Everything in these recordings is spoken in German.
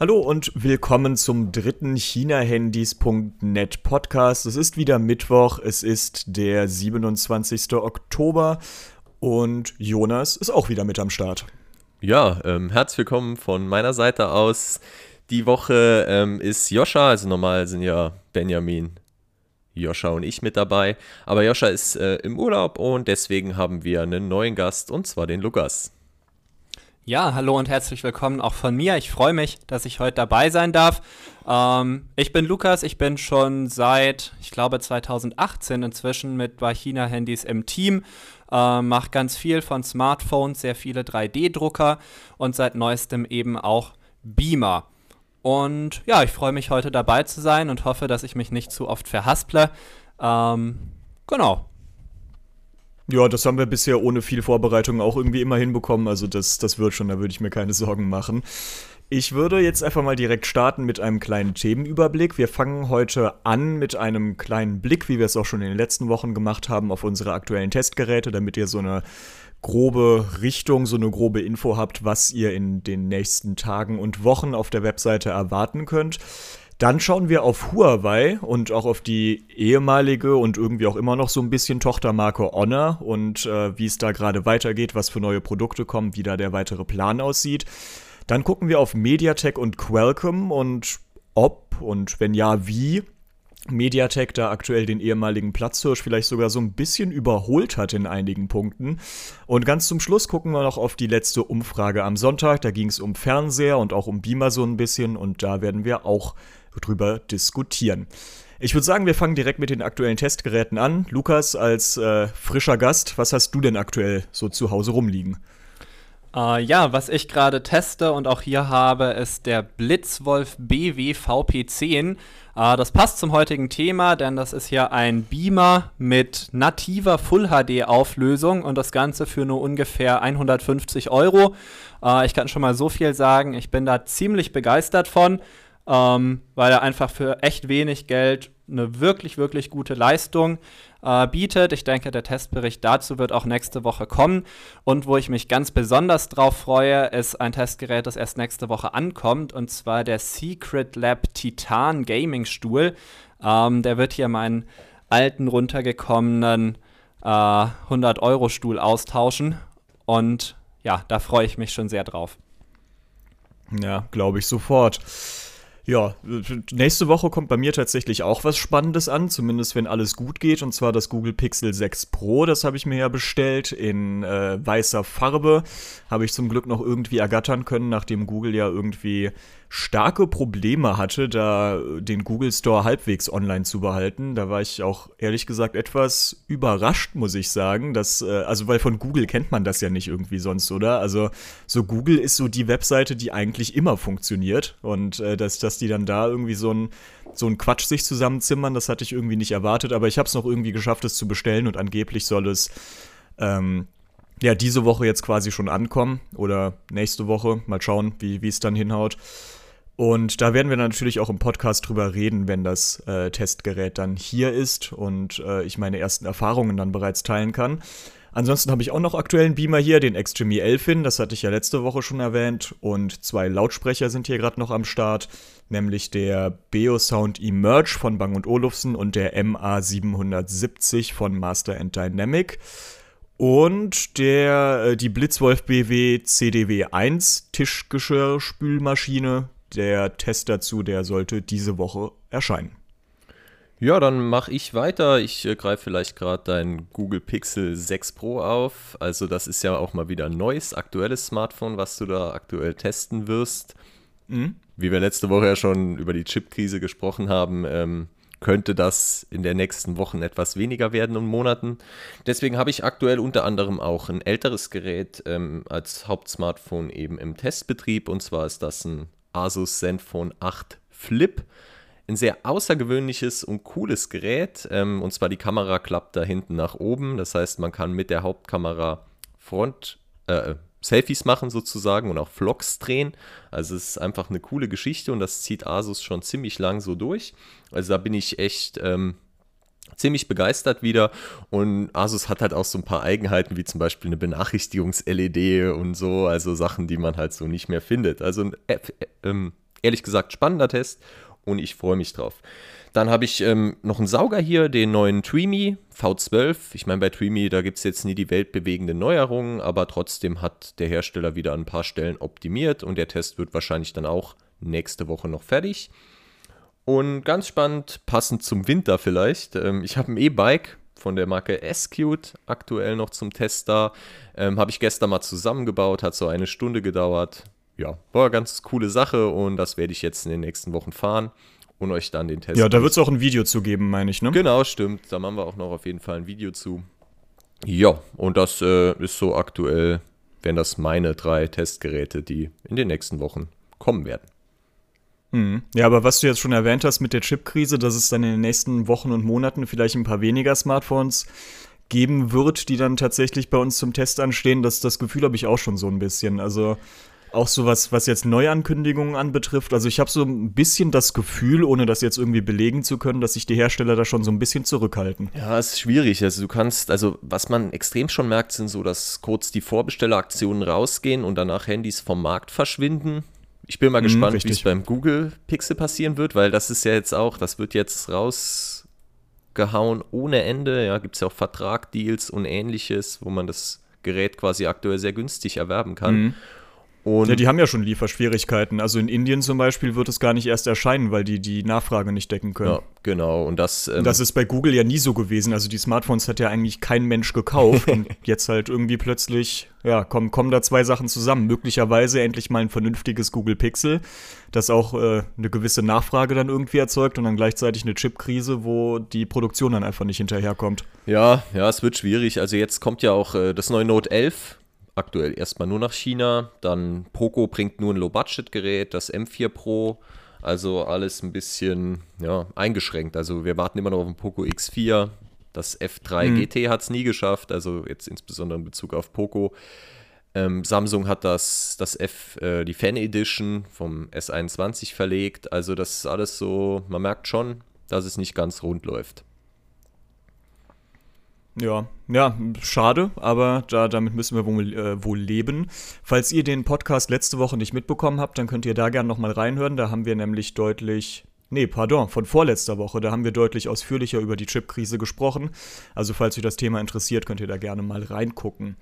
Hallo und willkommen zum dritten ChinaHandys.net Podcast. Es ist wieder Mittwoch, es ist der 27. Oktober und Jonas ist auch wieder mit am Start. Ja, ähm, herzlich willkommen von meiner Seite aus. Die Woche ähm, ist Joscha, also normal sind ja Benjamin, Joscha und ich mit dabei. Aber Joscha ist äh, im Urlaub und deswegen haben wir einen neuen Gast und zwar den Lukas. Ja, hallo und herzlich willkommen auch von mir. Ich freue mich, dass ich heute dabei sein darf. Ähm, ich bin Lukas, ich bin schon seit, ich glaube, 2018 inzwischen mit China Handys im Team. Äh, mache ganz viel von Smartphones, sehr viele 3D-Drucker und seit neuestem eben auch Beamer. Und ja, ich freue mich heute dabei zu sein und hoffe, dass ich mich nicht zu oft verhasple. Ähm, genau, ja, das haben wir bisher ohne viel Vorbereitung auch irgendwie immer hinbekommen. Also das, das wird schon, da würde ich mir keine Sorgen machen. Ich würde jetzt einfach mal direkt starten mit einem kleinen Themenüberblick. Wir fangen heute an mit einem kleinen Blick, wie wir es auch schon in den letzten Wochen gemacht haben, auf unsere aktuellen Testgeräte, damit ihr so eine grobe Richtung, so eine grobe Info habt, was ihr in den nächsten Tagen und Wochen auf der Webseite erwarten könnt. Dann schauen wir auf Huawei und auch auf die ehemalige und irgendwie auch immer noch so ein bisschen Tochtermarke Honor und äh, wie es da gerade weitergeht, was für neue Produkte kommen, wie da der weitere Plan aussieht. Dann gucken wir auf Mediatek und Qualcomm und ob und wenn ja, wie Mediatek da aktuell den ehemaligen Platzhirsch vielleicht sogar so ein bisschen überholt hat in einigen Punkten. Und ganz zum Schluss gucken wir noch auf die letzte Umfrage am Sonntag. Da ging es um Fernseher und auch um Beamer so ein bisschen und da werden wir auch drüber diskutieren. Ich würde sagen, wir fangen direkt mit den aktuellen Testgeräten an. Lukas, als äh, frischer Gast, was hast du denn aktuell so zu Hause rumliegen? Uh, ja, was ich gerade teste und auch hier habe, ist der Blitzwolf BW VP10. Uh, das passt zum heutigen Thema, denn das ist ja ein Beamer mit nativer Full HD Auflösung und das Ganze für nur ungefähr 150 Euro. Uh, ich kann schon mal so viel sagen, ich bin da ziemlich begeistert von ähm, weil er einfach für echt wenig Geld eine wirklich, wirklich gute Leistung äh, bietet. Ich denke, der Testbericht dazu wird auch nächste Woche kommen. Und wo ich mich ganz besonders drauf freue, ist ein Testgerät, das erst nächste Woche ankommt, und zwar der Secret Lab Titan Gaming Stuhl. Ähm, der wird hier meinen alten, runtergekommenen äh, 100-Euro-Stuhl austauschen. Und ja, da freue ich mich schon sehr drauf. Ja, glaube ich sofort. Ja, nächste Woche kommt bei mir tatsächlich auch was Spannendes an, zumindest wenn alles gut geht, und zwar das Google Pixel 6 Pro. Das habe ich mir ja bestellt in äh, weißer Farbe. Habe ich zum Glück noch irgendwie ergattern können, nachdem Google ja irgendwie starke Probleme hatte, da den Google Store halbwegs online zu behalten. Da war ich auch ehrlich gesagt etwas überrascht, muss ich sagen. Dass, äh, also, weil von Google kennt man das ja nicht irgendwie sonst, oder? Also, so Google ist so die Webseite, die eigentlich immer funktioniert. Und äh, dass, dass die dann da irgendwie so ein so ein Quatsch sich zusammenzimmern, das hatte ich irgendwie nicht erwartet, aber ich habe es noch irgendwie geschafft, es zu bestellen und angeblich soll es ähm, ja diese Woche jetzt quasi schon ankommen oder nächste Woche. Mal schauen, wie es dann hinhaut. Und da werden wir natürlich auch im Podcast drüber reden, wenn das äh, Testgerät dann hier ist und äh, ich meine ersten Erfahrungen dann bereits teilen kann. Ansonsten habe ich auch noch aktuellen Beamer hier, den Extreme 11 das hatte ich ja letzte Woche schon erwähnt. Und zwei Lautsprecher sind hier gerade noch am Start, nämlich der Beosound Emerge von Bang Olufsen und der MA770 von Master Dynamic. Und der, äh, die Blitzwolf BW CDW 1 Tischgeschirrspülmaschine, der Test dazu, der sollte diese Woche erscheinen. Ja, dann mache ich weiter. Ich äh, greife vielleicht gerade dein Google Pixel 6 Pro auf. Also das ist ja auch mal wieder ein neues, aktuelles Smartphone, was du da aktuell testen wirst. Mhm. Wie wir letzte Woche ja schon über die Chip-Krise gesprochen haben, ähm, könnte das in den nächsten Wochen etwas weniger werden und Monaten. Deswegen habe ich aktuell unter anderem auch ein älteres Gerät ähm, als Hauptsmartphone eben im Testbetrieb. Und zwar ist das ein Asus Zenfone 8 Flip. Ein sehr außergewöhnliches und cooles Gerät. Ähm, und zwar die Kamera klappt da hinten nach oben. Das heißt, man kann mit der Hauptkamera Front, äh, Selfies machen sozusagen und auch Vlogs drehen. Also es ist einfach eine coole Geschichte und das zieht Asus schon ziemlich lang so durch. Also da bin ich echt ähm, ziemlich begeistert wieder. Und Asus hat halt auch so ein paar Eigenheiten, wie zum Beispiel eine Benachrichtigungs-LED und so, also Sachen, die man halt so nicht mehr findet. Also ein App, ähm, ehrlich gesagt spannender Test und ich freue mich drauf. Dann habe ich ähm, noch einen Sauger hier, den neuen Dreamy V12. Ich meine, bei Dreamy, da gibt es jetzt nie die weltbewegende Neuerungen, aber trotzdem hat der Hersteller wieder an ein paar Stellen optimiert und der Test wird wahrscheinlich dann auch nächste Woche noch fertig. Und ganz spannend, passend zum Winter vielleicht, ähm, ich habe ein E-Bike von der Marke S-Cute aktuell noch zum Test da. Ähm, habe ich gestern mal zusammengebaut, hat so eine Stunde gedauert. Ja, war eine ganz coole Sache und das werde ich jetzt in den nächsten Wochen fahren und euch dann den Test. Ja, da wird es auch ein Video zu geben, meine ich, ne? Genau, stimmt. Da machen wir auch noch auf jeden Fall ein Video zu. Ja, und das äh, ist so aktuell, wären das meine drei Testgeräte, die in den nächsten Wochen kommen werden. Mhm. Ja, aber was du jetzt schon erwähnt hast mit der Chipkrise, dass es dann in den nächsten Wochen und Monaten vielleicht ein paar weniger Smartphones geben wird, die dann tatsächlich bei uns zum Test anstehen, das, das Gefühl habe ich auch schon so ein bisschen. Also auch so was, was jetzt Neuankündigungen anbetrifft. Also ich habe so ein bisschen das Gefühl, ohne das jetzt irgendwie belegen zu können, dass sich die Hersteller da schon so ein bisschen zurückhalten. Ja, es ist schwierig. Also du kannst, also was man extrem schon merkt, sind so, dass kurz die Vorbestelleraktionen rausgehen und danach Handys vom Markt verschwinden. Ich bin mal mhm, gespannt, wie es beim Google Pixel passieren wird, weil das ist ja jetzt auch, das wird jetzt rausgehauen ohne Ende. Ja, gibt es ja auch Vertragdeals und ähnliches, wo man das Gerät quasi aktuell sehr günstig erwerben kann. Mhm. Und ja, die haben ja schon Lieferschwierigkeiten. Also in Indien zum Beispiel wird es gar nicht erst erscheinen, weil die die Nachfrage nicht decken können. Ja, genau. Und das, ähm das ist bei Google ja nie so gewesen. Also die Smartphones hat ja eigentlich kein Mensch gekauft. und jetzt halt irgendwie plötzlich, ja, kommen, kommen da zwei Sachen zusammen. Möglicherweise endlich mal ein vernünftiges Google Pixel, das auch äh, eine gewisse Nachfrage dann irgendwie erzeugt und dann gleichzeitig eine Chipkrise, wo die Produktion dann einfach nicht hinterherkommt. Ja, ja, es wird schwierig. Also jetzt kommt ja auch äh, das neue Note 11 aktuell erstmal nur nach China. Dann Poco bringt nur ein Low-Budget-Gerät, das M4 Pro. Also alles ein bisschen ja, eingeschränkt. Also wir warten immer noch auf den Poco X4. Das F3 mhm. GT hat es nie geschafft, also jetzt insbesondere in Bezug auf Poco. Ähm, Samsung hat das, das F, äh, die Fan Edition vom S21 verlegt. Also das ist alles so, man merkt schon, dass es nicht ganz rund läuft. Ja, ja, schade, aber da, damit müssen wir wohl, äh, wohl leben. Falls ihr den Podcast letzte Woche nicht mitbekommen habt, dann könnt ihr da gerne nochmal reinhören. Da haben wir nämlich deutlich, nee, pardon, von vorletzter Woche, da haben wir deutlich ausführlicher über die Chipkrise gesprochen. Also falls euch das Thema interessiert, könnt ihr da gerne mal reingucken.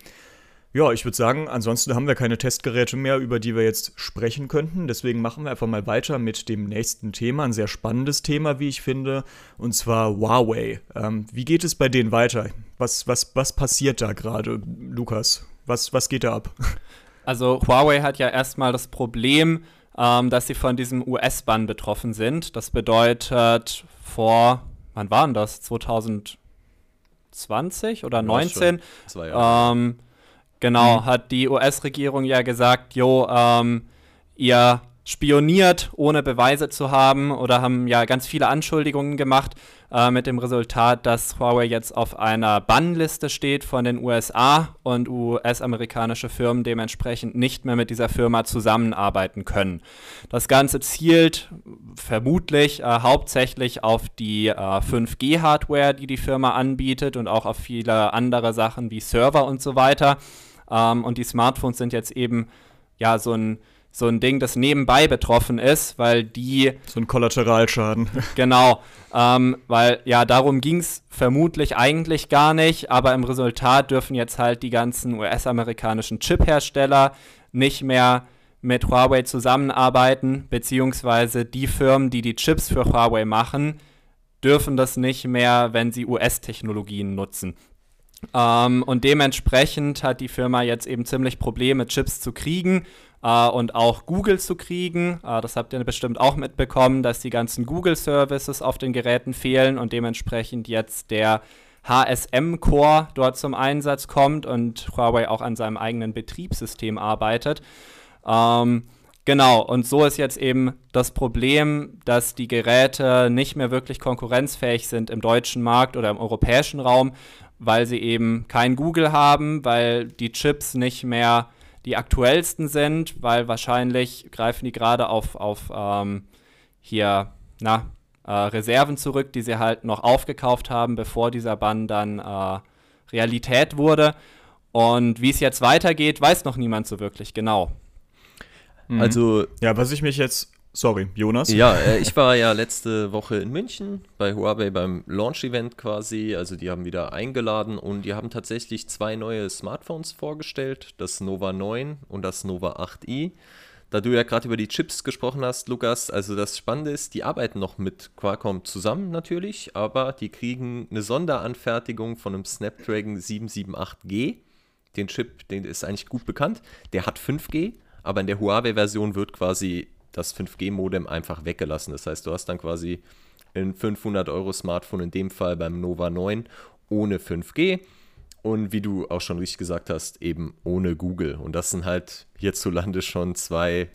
Ja, ich würde sagen, ansonsten haben wir keine Testgeräte mehr, über die wir jetzt sprechen könnten. Deswegen machen wir einfach mal weiter mit dem nächsten Thema. Ein sehr spannendes Thema, wie ich finde. Und zwar Huawei. Ähm, wie geht es bei denen weiter? Was, was, was passiert da gerade, Lukas? Was, was geht da ab? Also Huawei hat ja erstmal das Problem, ähm, dass sie von diesem US-Bann betroffen sind. Das bedeutet, vor, wann waren das? 2020 oder 19? Zwei Jahre. Ähm, Genau, mhm. hat die US-Regierung ja gesagt, jo, ähm, ihr spioniert, ohne Beweise zu haben oder haben ja ganz viele Anschuldigungen gemacht äh, mit dem Resultat, dass Huawei jetzt auf einer Bannliste steht von den USA und US-amerikanische Firmen dementsprechend nicht mehr mit dieser Firma zusammenarbeiten können. Das Ganze zielt vermutlich äh, hauptsächlich auf die äh, 5G-Hardware, die die Firma anbietet und auch auf viele andere Sachen wie Server und so weiter. Ähm, und die Smartphones sind jetzt eben ja so ein so ein Ding, das nebenbei betroffen ist, weil die. So ein Kollateralschaden. Genau, ähm, weil ja, darum ging es vermutlich eigentlich gar nicht, aber im Resultat dürfen jetzt halt die ganzen US-amerikanischen Chip-Hersteller nicht mehr mit Huawei zusammenarbeiten, beziehungsweise die Firmen, die die Chips für Huawei machen, dürfen das nicht mehr, wenn sie US-Technologien nutzen. Ähm, und dementsprechend hat die Firma jetzt eben ziemlich Probleme, Chips zu kriegen äh, und auch Google zu kriegen. Äh, das habt ihr bestimmt auch mitbekommen, dass die ganzen Google-Services auf den Geräten fehlen und dementsprechend jetzt der HSM-Core dort zum Einsatz kommt und Huawei auch an seinem eigenen Betriebssystem arbeitet. Ähm, Genau, und so ist jetzt eben das Problem, dass die Geräte nicht mehr wirklich konkurrenzfähig sind im deutschen Markt oder im europäischen Raum weil sie eben kein Google haben, weil die Chips nicht mehr die aktuellsten sind, weil wahrscheinlich greifen die gerade auf, auf ähm, hier, na, äh, Reserven zurück, die sie halt noch aufgekauft haben, bevor dieser Bann dann äh, Realität wurde. Und wie es jetzt weitergeht, weiß noch niemand so wirklich genau. Mhm. Also, ja, was ich mich jetzt Sorry, Jonas. Ja, äh, ich war ja letzte Woche in München bei Huawei beim Launch-Event quasi. Also die haben wieder eingeladen und die haben tatsächlich zwei neue Smartphones vorgestellt, das Nova 9 und das Nova 8i. Da du ja gerade über die Chips gesprochen hast, Lukas, also das Spannende ist, die arbeiten noch mit Qualcomm zusammen natürlich, aber die kriegen eine Sonderanfertigung von einem Snapdragon 778G. Den Chip, den ist eigentlich gut bekannt. Der hat 5G, aber in der Huawei-Version wird quasi das 5G-Modem einfach weggelassen. Das heißt, du hast dann quasi ein 500-Euro-Smartphone, in dem Fall beim Nova 9, ohne 5G. Und wie du auch schon richtig gesagt hast, eben ohne Google. Und das sind halt hierzulande schon zwei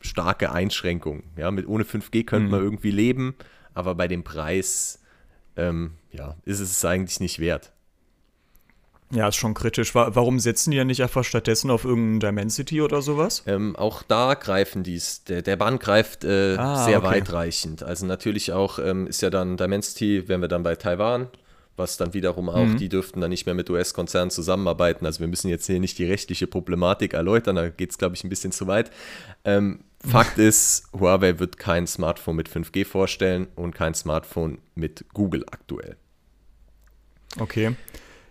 starke Einschränkungen. Ja, mit ohne 5G könnte mhm. man irgendwie leben, aber bei dem Preis ähm, ja, ist es eigentlich nicht wert. Ja, ist schon kritisch. Warum setzen die ja nicht einfach stattdessen auf irgendein Dimensity oder sowas? Ähm, auch da greifen dies. Der, der Band greift äh, ah, sehr okay. weitreichend. Also natürlich auch ähm, ist ja dann Dimensity, wären wir dann bei Taiwan, was dann wiederum auch, mhm. die dürften dann nicht mehr mit US-Konzernen zusammenarbeiten. Also wir müssen jetzt hier nicht die rechtliche Problematik erläutern, da geht es, glaube ich, ein bisschen zu weit. Ähm, Fakt ist, Huawei wird kein Smartphone mit 5G vorstellen und kein Smartphone mit Google aktuell. Okay.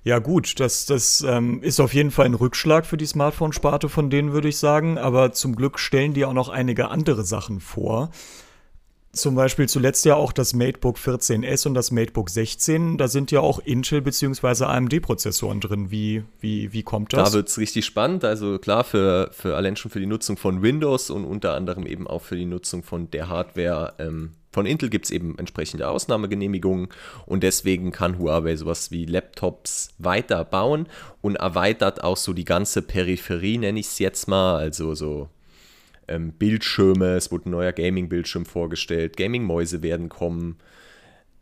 Ja, gut, das, das ähm, ist auf jeden Fall ein Rückschlag für die Smartphone-Sparte von denen, würde ich sagen. Aber zum Glück stellen die auch noch einige andere Sachen vor. Zum Beispiel zuletzt ja auch das MateBook 14S und das MateBook 16. Da sind ja auch Intel- bzw. AMD-Prozessoren drin. Wie, wie, wie kommt das? Da wird es richtig spannend. Also klar, für, für allein schon für die Nutzung von Windows und unter anderem eben auch für die Nutzung von der Hardware ähm, von Intel gibt es eben entsprechende Ausnahmegenehmigungen und deswegen kann Huawei sowas wie Laptops weiter bauen und erweitert auch so die ganze Peripherie, nenne ich es jetzt mal, also so ähm, Bildschirme, es wurde ein neuer Gaming-Bildschirm vorgestellt, Gaming-Mäuse werden kommen.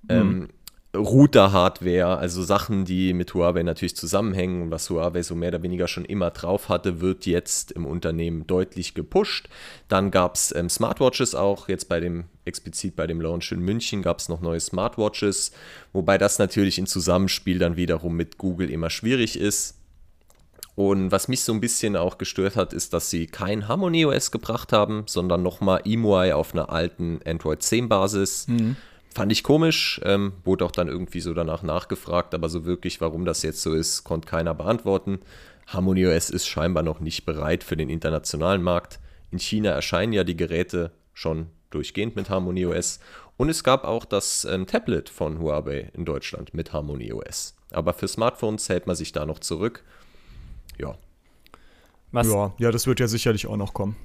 Ähm, mhm. Router-Hardware, also Sachen, die mit Huawei natürlich zusammenhängen und was Huawei so mehr oder weniger schon immer drauf hatte, wird jetzt im Unternehmen deutlich gepusht. Dann gab es ähm, Smartwatches auch, jetzt bei dem, explizit bei dem Launch in München gab es noch neue Smartwatches, wobei das natürlich im Zusammenspiel dann wiederum mit Google immer schwierig ist. Und was mich so ein bisschen auch gestört hat, ist, dass sie kein Harmony OS gebracht haben, sondern nochmal EMUI auf einer alten Android 10 Basis. Mhm. Fand ich komisch, ähm, wurde auch dann irgendwie so danach nachgefragt, aber so wirklich, warum das jetzt so ist, konnte keiner beantworten. Harmony OS ist scheinbar noch nicht bereit für den internationalen Markt. In China erscheinen ja die Geräte schon durchgehend mit Harmony OS und es gab auch das ähm, Tablet von Huawei in Deutschland mit Harmony OS. Aber für Smartphones hält man sich da noch zurück. Ja. Was, ja, ja, das wird ja sicherlich auch noch kommen.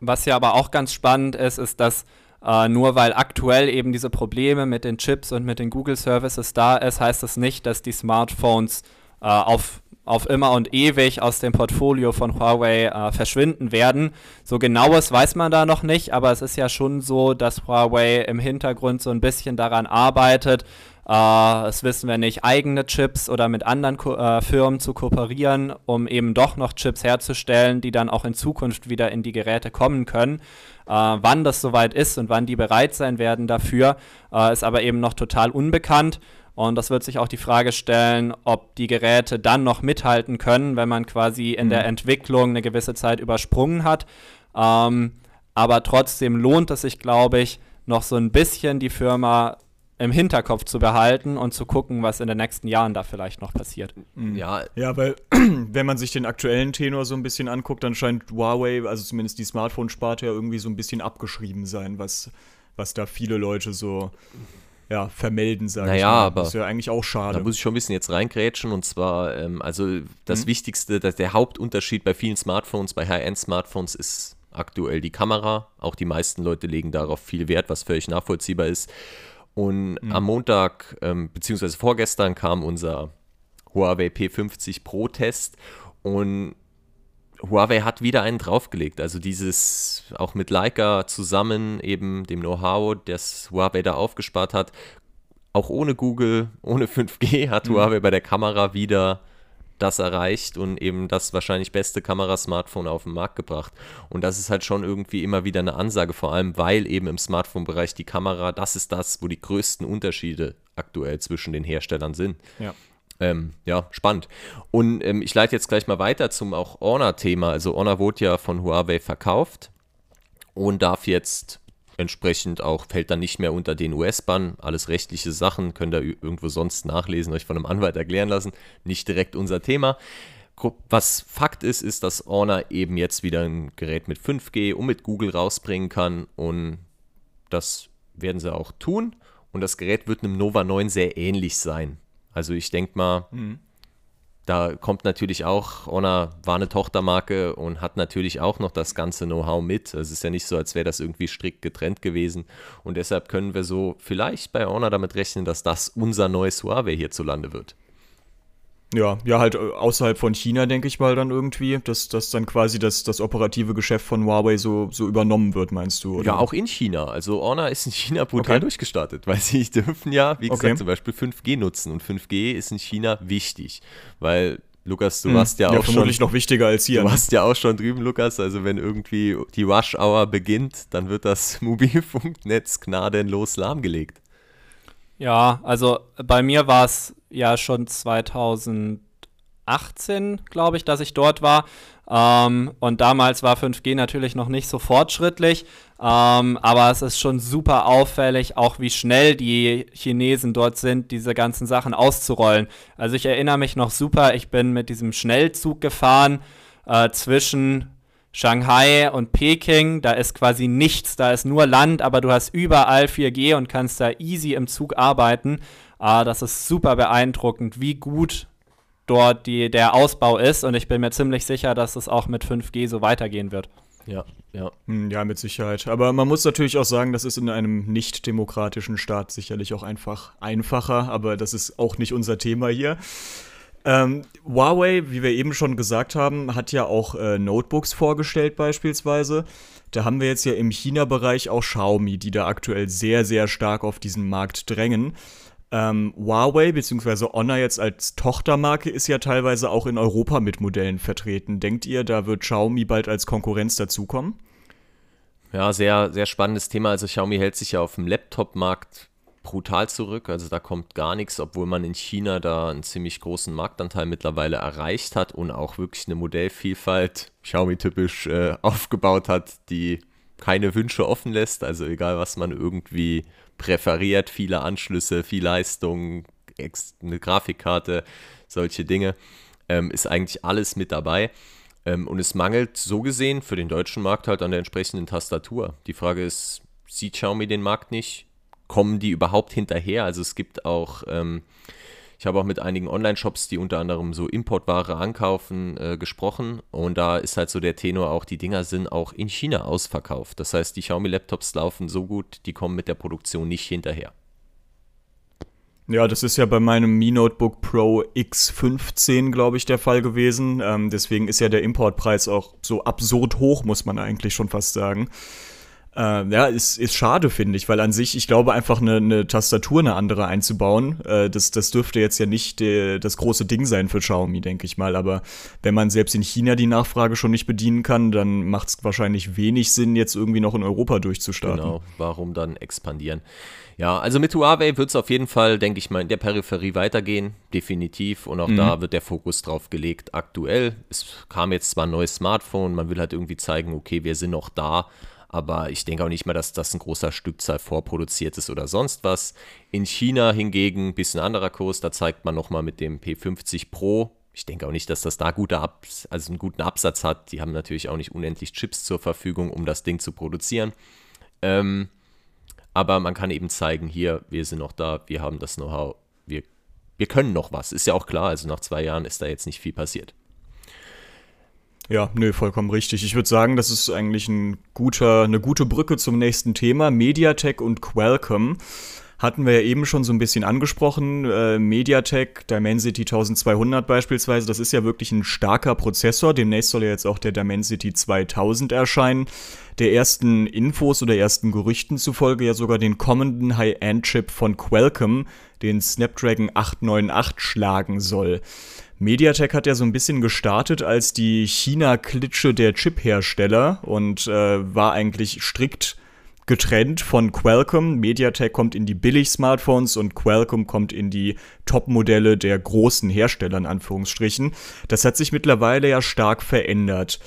Was ja aber auch ganz spannend ist, ist, dass Uh, nur weil aktuell eben diese Probleme mit den Chips und mit den Google Services da ist, heißt das nicht, dass die Smartphones uh, auf, auf immer und ewig aus dem Portfolio von Huawei uh, verschwinden werden. So genaues weiß man da noch nicht, aber es ist ja schon so, dass Huawei im Hintergrund so ein bisschen daran arbeitet, äh, es wissen wir nicht, eigene Chips oder mit anderen Ko äh, Firmen zu kooperieren, um eben doch noch Chips herzustellen, die dann auch in Zukunft wieder in die Geräte kommen können. Äh, wann das soweit ist und wann die bereit sein werden dafür, äh, ist aber eben noch total unbekannt. Und das wird sich auch die Frage stellen, ob die Geräte dann noch mithalten können, wenn man quasi in mhm. der Entwicklung eine gewisse Zeit übersprungen hat. Ähm, aber trotzdem lohnt es sich, glaube ich, noch so ein bisschen die Firma im Hinterkopf zu behalten und zu gucken, was in den nächsten Jahren da vielleicht noch passiert. Mhm. Ja, ja, weil wenn man sich den aktuellen Tenor so ein bisschen anguckt, dann scheint Huawei, also zumindest die Smartphone-Sparte ja irgendwie so ein bisschen abgeschrieben sein, was, was da viele Leute so ja, vermelden, sage naja, ich mal. aber das ist ja eigentlich auch schade. Da muss ich schon ein bisschen jetzt reingrätschen und zwar, ähm, also das mhm. Wichtigste, das, der Hauptunterschied bei vielen Smartphones, bei High-End-Smartphones ist aktuell die Kamera. Auch die meisten Leute legen darauf viel Wert, was völlig nachvollziehbar ist. Und mhm. am Montag, ähm, beziehungsweise vorgestern, kam unser Huawei P50 Pro Test und Huawei hat wieder einen draufgelegt. Also dieses auch mit Leica zusammen, eben dem Know-how, das Huawei da aufgespart hat. Auch ohne Google, ohne 5G hat mhm. Huawei bei der Kamera wieder das erreicht und eben das wahrscheinlich beste Kamerasmartphone auf den Markt gebracht. Und das ist halt schon irgendwie immer wieder eine Ansage, vor allem weil eben im Smartphone-Bereich die Kamera, das ist das, wo die größten Unterschiede aktuell zwischen den Herstellern sind. Ja. Ähm, ja, spannend. Und ähm, ich leite jetzt gleich mal weiter zum auch Honor-Thema. Also Honor wurde ja von Huawei verkauft und darf jetzt entsprechend auch fällt dann nicht mehr unter den US-Bann. Alles rechtliche Sachen könnt ihr irgendwo sonst nachlesen, euch von einem Anwalt erklären lassen. Nicht direkt unser Thema. Was Fakt ist, ist, dass Honor eben jetzt wieder ein Gerät mit 5G und mit Google rausbringen kann und das werden sie auch tun. Und das Gerät wird einem Nova 9 sehr ähnlich sein. Also ich denke mal, mhm. Da kommt natürlich auch, Honor war eine Tochtermarke und hat natürlich auch noch das ganze Know-how mit. Es ist ja nicht so, als wäre das irgendwie strikt getrennt gewesen. Und deshalb können wir so vielleicht bei Honor damit rechnen, dass das unser neues Huawei hierzulande wird. Ja, ja, halt äh, außerhalb von China, denke ich mal dann irgendwie, dass, dass dann quasi das, das operative Geschäft von Huawei so, so übernommen wird, meinst du? Oder? Ja, auch in China. Also Honor ist in China brutal okay. durchgestartet, weil sie dürfen ja, wie gesagt, okay. zum Beispiel 5G nutzen. Und 5G ist in China wichtig, weil Lukas, du hm. warst ja, ja auch vermutlich schon, noch wichtiger als hier. Du warst ja auch schon drüben, Lukas. Also wenn irgendwie die Rush Hour beginnt, dann wird das Mobilfunknetz gnadenlos lahmgelegt. Ja, also bei mir war es ja schon 2018, glaube ich, dass ich dort war. Ähm, und damals war 5G natürlich noch nicht so fortschrittlich, ähm, aber es ist schon super auffällig, auch wie schnell die Chinesen dort sind, diese ganzen Sachen auszurollen. Also ich erinnere mich noch super, ich bin mit diesem Schnellzug gefahren äh, zwischen Shanghai und Peking, da ist quasi nichts, da ist nur Land, aber du hast überall 4G und kannst da easy im Zug arbeiten. Ah, das ist super beeindruckend, wie gut dort die, der Ausbau ist und ich bin mir ziemlich sicher, dass es auch mit 5G so weitergehen wird. Ja, ja. Hm, ja, mit Sicherheit. Aber man muss natürlich auch sagen, das ist in einem nicht demokratischen Staat sicherlich auch einfach einfacher, aber das ist auch nicht unser Thema hier. Ähm, Huawei, wie wir eben schon gesagt haben, hat ja auch äh, Notebooks vorgestellt beispielsweise. Da haben wir jetzt ja im China-Bereich auch Xiaomi, die da aktuell sehr, sehr stark auf diesen Markt drängen. Ähm, Huawei bzw. Honor jetzt als Tochtermarke ist ja teilweise auch in Europa mit Modellen vertreten. Denkt ihr, da wird Xiaomi bald als Konkurrenz dazukommen? Ja, sehr, sehr spannendes Thema. Also Xiaomi hält sich ja auf dem Laptop-Markt brutal zurück. Also da kommt gar nichts, obwohl man in China da einen ziemlich großen Marktanteil mittlerweile erreicht hat und auch wirklich eine Modellvielfalt, Xiaomi-typisch, äh, aufgebaut hat, die keine Wünsche offen lässt. Also egal, was man irgendwie präferiert, viele Anschlüsse, viel Leistung, eine Grafikkarte, solche Dinge, ähm, ist eigentlich alles mit dabei. Ähm, und es mangelt so gesehen für den deutschen Markt halt an der entsprechenden Tastatur. Die Frage ist, sieht Xiaomi den Markt nicht? Kommen die überhaupt hinterher? Also es gibt auch, ähm, ich habe auch mit einigen Online-Shops, die unter anderem so Importware ankaufen, äh, gesprochen. Und da ist halt so der Tenor auch, die Dinger sind auch in China ausverkauft. Das heißt, die Xiaomi-Laptops laufen so gut, die kommen mit der Produktion nicht hinterher. Ja, das ist ja bei meinem Mi Notebook Pro X15, glaube ich, der Fall gewesen. Ähm, deswegen ist ja der Importpreis auch so absurd hoch, muss man eigentlich schon fast sagen. Äh, ja, ist, ist schade, finde ich, weil an sich, ich glaube, einfach eine, eine Tastatur, eine andere einzubauen, äh, das, das dürfte jetzt ja nicht de, das große Ding sein für Xiaomi, denke ich mal. Aber wenn man selbst in China die Nachfrage schon nicht bedienen kann, dann macht es wahrscheinlich wenig Sinn, jetzt irgendwie noch in Europa durchzustarten. Genau, warum dann expandieren? Ja, also mit Huawei wird es auf jeden Fall, denke ich mal, in der Peripherie weitergehen, definitiv. Und auch mhm. da wird der Fokus drauf gelegt. Aktuell, es kam jetzt zwar ein neues Smartphone, man will halt irgendwie zeigen, okay, wir sind noch da aber ich denke auch nicht mal, dass das ein großer Stückzahl vorproduziert ist oder sonst was. In China hingegen ein bisschen anderer Kurs, da zeigt man nochmal mit dem P50 Pro. Ich denke auch nicht, dass das da gute Abs also einen guten Absatz hat. Die haben natürlich auch nicht unendlich Chips zur Verfügung, um das Ding zu produzieren. Ähm, aber man kann eben zeigen, hier, wir sind noch da, wir haben das Know-how, wir, wir können noch was. Ist ja auch klar, also nach zwei Jahren ist da jetzt nicht viel passiert. Ja, nö, vollkommen richtig. Ich würde sagen, das ist eigentlich ein guter, eine gute Brücke zum nächsten Thema. Mediatek und Qualcomm hatten wir ja eben schon so ein bisschen angesprochen. Äh, Mediatek Dimensity 1200 beispielsweise, das ist ja wirklich ein starker Prozessor. Demnächst soll ja jetzt auch der Dimensity 2000 erscheinen. Der ersten Infos oder ersten Gerüchten zufolge ja sogar den kommenden High-End-Chip von Qualcomm, den Snapdragon 898 schlagen soll. Mediatek hat ja so ein bisschen gestartet als die China-Klitsche der Chip-Hersteller und äh, war eigentlich strikt getrennt von Qualcomm. Mediatek kommt in die Billig-Smartphones und Qualcomm kommt in die Top-Modelle der großen Hersteller in Anführungsstrichen. Das hat sich mittlerweile ja stark verändert.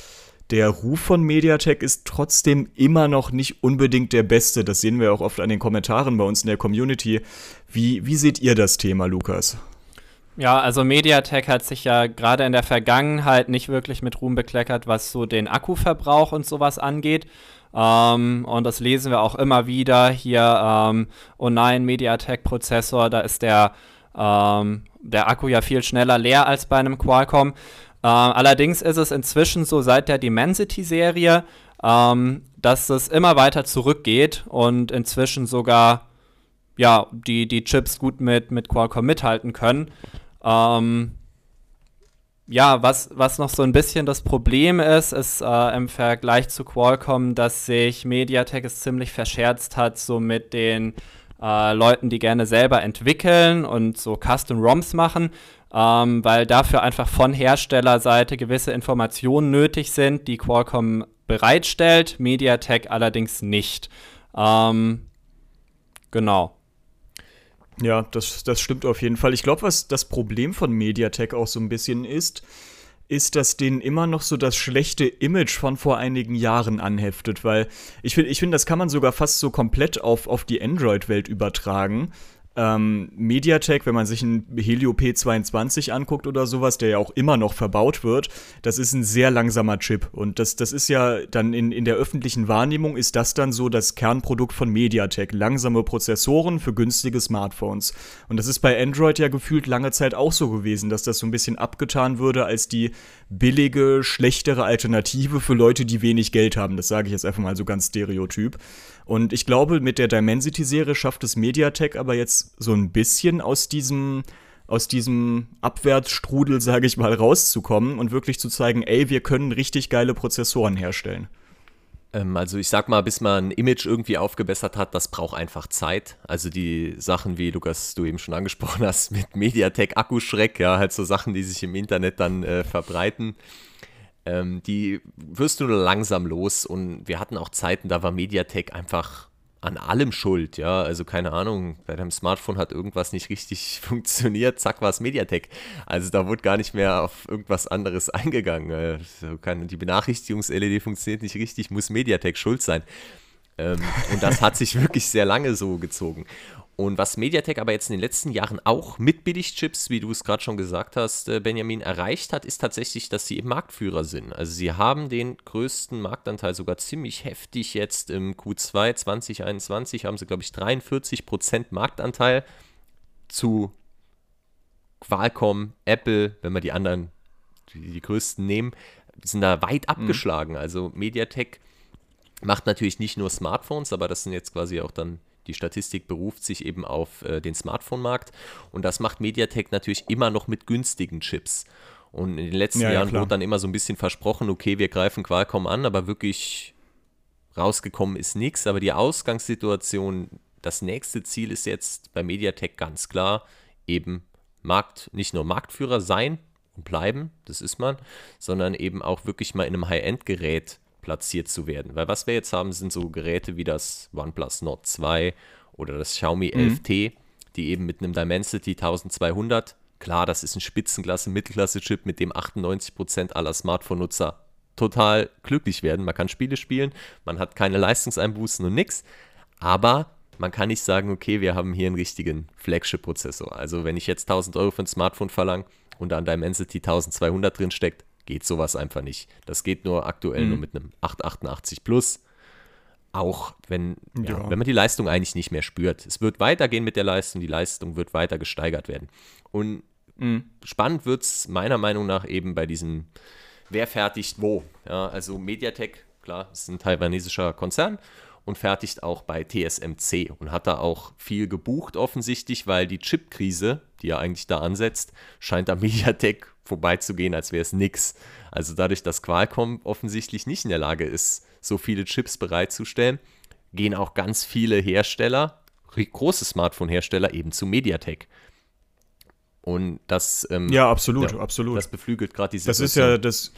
der Ruf von MediaTek ist trotzdem immer noch nicht unbedingt der beste. Das sehen wir auch oft an den Kommentaren bei uns in der Community. Wie, wie seht ihr das Thema, Lukas? Ja, also MediaTek hat sich ja gerade in der Vergangenheit nicht wirklich mit Ruhm bekleckert, was so den Akkuverbrauch und sowas angeht. Ähm, und das lesen wir auch immer wieder hier. Ähm, oh nein, MediaTek-Prozessor, da ist der, ähm, der Akku ja viel schneller leer als bei einem Qualcomm. Äh, allerdings ist es inzwischen so seit der Dimensity-Serie, ähm, dass es immer weiter zurückgeht und inzwischen sogar ja, die, die Chips gut mit, mit Qualcomm mithalten können. Ähm, ja, was, was noch so ein bisschen das Problem ist, ist äh, im Vergleich zu Qualcomm, dass sich MediaTek es ziemlich verscherzt hat, so mit den äh, Leuten, die gerne selber entwickeln und so Custom ROMs machen, ähm, weil dafür einfach von Herstellerseite gewisse Informationen nötig sind, die Qualcomm bereitstellt, MediaTek allerdings nicht. Ähm, genau. Ja, das, das stimmt auf jeden Fall. Ich glaube, was das Problem von Mediatek auch so ein bisschen ist, ist, dass denen immer noch so das schlechte Image von vor einigen Jahren anheftet, weil ich finde, ich find, das kann man sogar fast so komplett auf, auf die Android-Welt übertragen ähm, MediaTek, wenn man sich einen Helio P22 anguckt oder sowas, der ja auch immer noch verbaut wird, das ist ein sehr langsamer Chip. Und das, das ist ja dann in, in der öffentlichen Wahrnehmung ist das dann so das Kernprodukt von MediaTek. Langsame Prozessoren für günstige Smartphones. Und das ist bei Android ja gefühlt lange Zeit auch so gewesen, dass das so ein bisschen abgetan würde als die billige, schlechtere Alternative für Leute, die wenig Geld haben. Das sage ich jetzt einfach mal so ganz stereotyp. Und ich glaube, mit der Dimensity-Serie schafft es Mediatek aber jetzt so ein bisschen aus diesem aus diesem Abwärtsstrudel, sage ich mal, rauszukommen und wirklich zu zeigen, ey, wir können richtig geile Prozessoren herstellen. Ähm, also ich sag mal, bis man ein Image irgendwie aufgebessert hat, das braucht einfach Zeit. Also die Sachen, wie Lukas, du eben schon angesprochen hast, mit Mediatek Akkuschreck, ja, halt so Sachen, die sich im Internet dann äh, verbreiten ähm, die wirst du nur langsam los. Und wir hatten auch Zeiten, da war Mediatek einfach an allem schuld, ja. Also keine Ahnung, bei deinem Smartphone hat irgendwas nicht richtig funktioniert, zack, war es Mediatek. Also da wurde gar nicht mehr auf irgendwas anderes eingegangen. Also kann, die Benachrichtigungs-LED funktioniert nicht richtig, muss Mediatek schuld sein. Ähm, und das hat sich wirklich sehr lange so gezogen. Und was Mediatek aber jetzt in den letzten Jahren auch mit Billigchips, wie du es gerade schon gesagt hast, äh, Benjamin, erreicht hat, ist tatsächlich, dass sie eben Marktführer sind. Also sie haben den größten Marktanteil sogar ziemlich heftig jetzt im Q2 2021, haben sie, glaube ich, 43% Marktanteil zu Qualcomm, Apple, wenn wir die anderen, die, die größten nehmen, sind da weit mhm. abgeschlagen. Mhm. Also Mediatek macht natürlich nicht nur Smartphones, aber das sind jetzt quasi auch dann die Statistik beruft sich eben auf äh, den Smartphone-Markt und das macht MediaTek natürlich immer noch mit günstigen Chips. Und in den letzten ja, Jahren ja, wurde dann immer so ein bisschen versprochen, okay, wir greifen Qualcomm an, aber wirklich rausgekommen ist nichts. Aber die Ausgangssituation, das nächste Ziel ist jetzt bei MediaTek ganz klar, eben Markt, nicht nur Marktführer sein und bleiben, das ist man, sondern eben auch wirklich mal in einem High-End-Gerät platziert zu werden. Weil was wir jetzt haben, sind so Geräte wie das OnePlus Nord 2 oder das Xiaomi mhm. 11T, die eben mit einem Dimensity 1200, klar, das ist ein Spitzenklasse, Mittelklasse-Chip, mit dem 98% aller Smartphone-Nutzer total glücklich werden. Man kann Spiele spielen, man hat keine Leistungseinbußen und nichts, aber man kann nicht sagen, okay, wir haben hier einen richtigen Flagship-Prozessor. Also wenn ich jetzt 1000 Euro für ein Smartphone verlange und da ein Dimensity 1200 drin steckt, geht sowas einfach nicht. Das geht nur aktuell mhm. nur mit einem 888 Plus. Auch wenn, ja, ja. wenn man die Leistung eigentlich nicht mehr spürt. Es wird weitergehen mit der Leistung, die Leistung wird weiter gesteigert werden. Und mhm. spannend wird es meiner Meinung nach eben bei diesem, wer fertigt wo. Ja, also Mediatek, klar, ist ein taiwanesischer Konzern und fertigt auch bei TSMC und hat da auch viel gebucht offensichtlich, weil die Chip-Krise, die ja eigentlich da ansetzt, scheint am Mediatek vorbeizugehen, als wäre es nix. Also dadurch, dass Qualcomm offensichtlich nicht in der Lage ist, so viele Chips bereitzustellen, gehen auch ganz viele Hersteller, große Smartphone-Hersteller, eben zu Mediatek. Und das ähm, ja absolut, ja, absolut. Das beflügelt gerade die Situation. Das ist ja das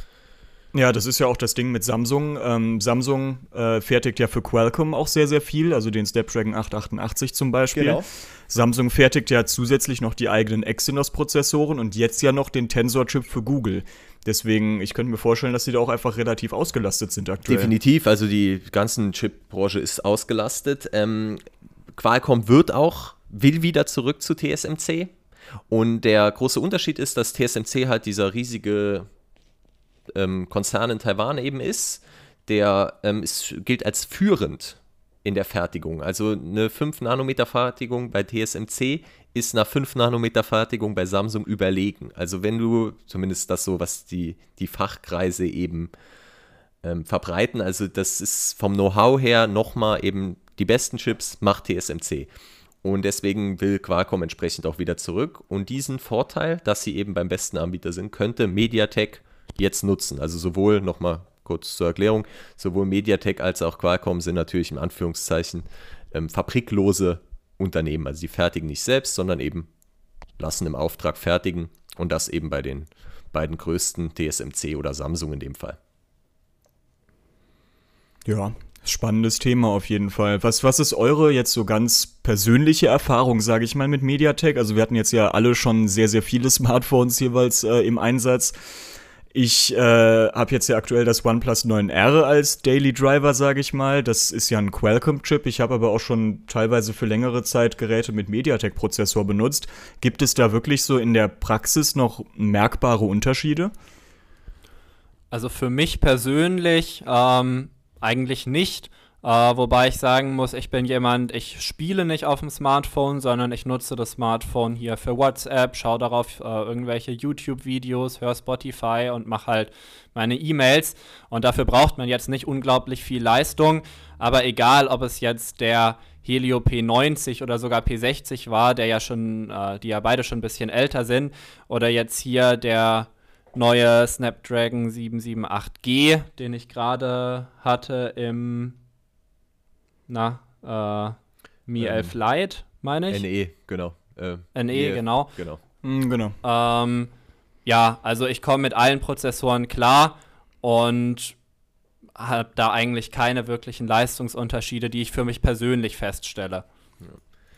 Ja, das ist ja auch das Ding mit Samsung. Ähm, Samsung äh, fertigt ja für Qualcomm auch sehr, sehr viel, also den Snapdragon 888 zum Beispiel. Genau. Samsung fertigt ja zusätzlich noch die eigenen Exynos-Prozessoren und jetzt ja noch den Tensor-Chip für Google. Deswegen, ich könnte mir vorstellen, dass die da auch einfach relativ ausgelastet sind aktuell. Definitiv, also die ganzen Chip-Branche ist ausgelastet. Ähm, Qualcomm wird auch, will wieder zurück zu TSMC. Und der große Unterschied ist, dass TSMC halt dieser riesige ähm, Konzern in Taiwan eben ist, der ähm, ist, gilt als führend in der Fertigung. Also eine 5-Nanometer-Fertigung bei TSMC ist einer 5-Nanometer-Fertigung bei Samsung überlegen. Also wenn du, zumindest das so, was die, die Fachkreise eben ähm, verbreiten, also das ist vom Know-how her nochmal eben die besten Chips, macht TSMC. Und deswegen will Qualcomm entsprechend auch wieder zurück. Und diesen Vorteil, dass sie eben beim besten Anbieter sind, könnte MediaTek jetzt nutzen. Also sowohl, nochmal kurz zur Erklärung, sowohl MediaTek als auch Qualcomm sind natürlich in Anführungszeichen ähm, fabriklose Unternehmen. Also sie fertigen nicht selbst, sondern eben lassen im Auftrag fertigen und das eben bei den beiden größten TSMC oder Samsung in dem Fall. Ja, spannendes Thema auf jeden Fall. Was, was ist eure jetzt so ganz persönliche Erfahrung, sage ich mal, mit MediaTek? Also wir hatten jetzt ja alle schon sehr, sehr viele Smartphones jeweils äh, im Einsatz. Ich äh, habe jetzt ja aktuell das OnePlus 9R als Daily Driver, sage ich mal. Das ist ja ein Qualcomm-Chip. Ich habe aber auch schon teilweise für längere Zeit Geräte mit MediaTek-Prozessor benutzt. Gibt es da wirklich so in der Praxis noch merkbare Unterschiede? Also für mich persönlich ähm, eigentlich nicht. Äh, wobei ich sagen muss, ich bin jemand, ich spiele nicht auf dem Smartphone, sondern ich nutze das Smartphone hier für WhatsApp, schaue darauf äh, irgendwelche YouTube-Videos, höre Spotify und mache halt meine E-Mails. Und dafür braucht man jetzt nicht unglaublich viel Leistung. Aber egal, ob es jetzt der Helio P90 oder sogar P60 war, der ja schon, äh, die ja beide schon ein bisschen älter sind, oder jetzt hier der neue Snapdragon 778G, den ich gerade hatte im na, äh, Mi ähm, 11 Lite, meine ich. NE, genau. Äh, NE, genau. Genau. Mm, genau. Ähm, ja, also ich komme mit allen Prozessoren klar und habe da eigentlich keine wirklichen Leistungsunterschiede, die ich für mich persönlich feststelle.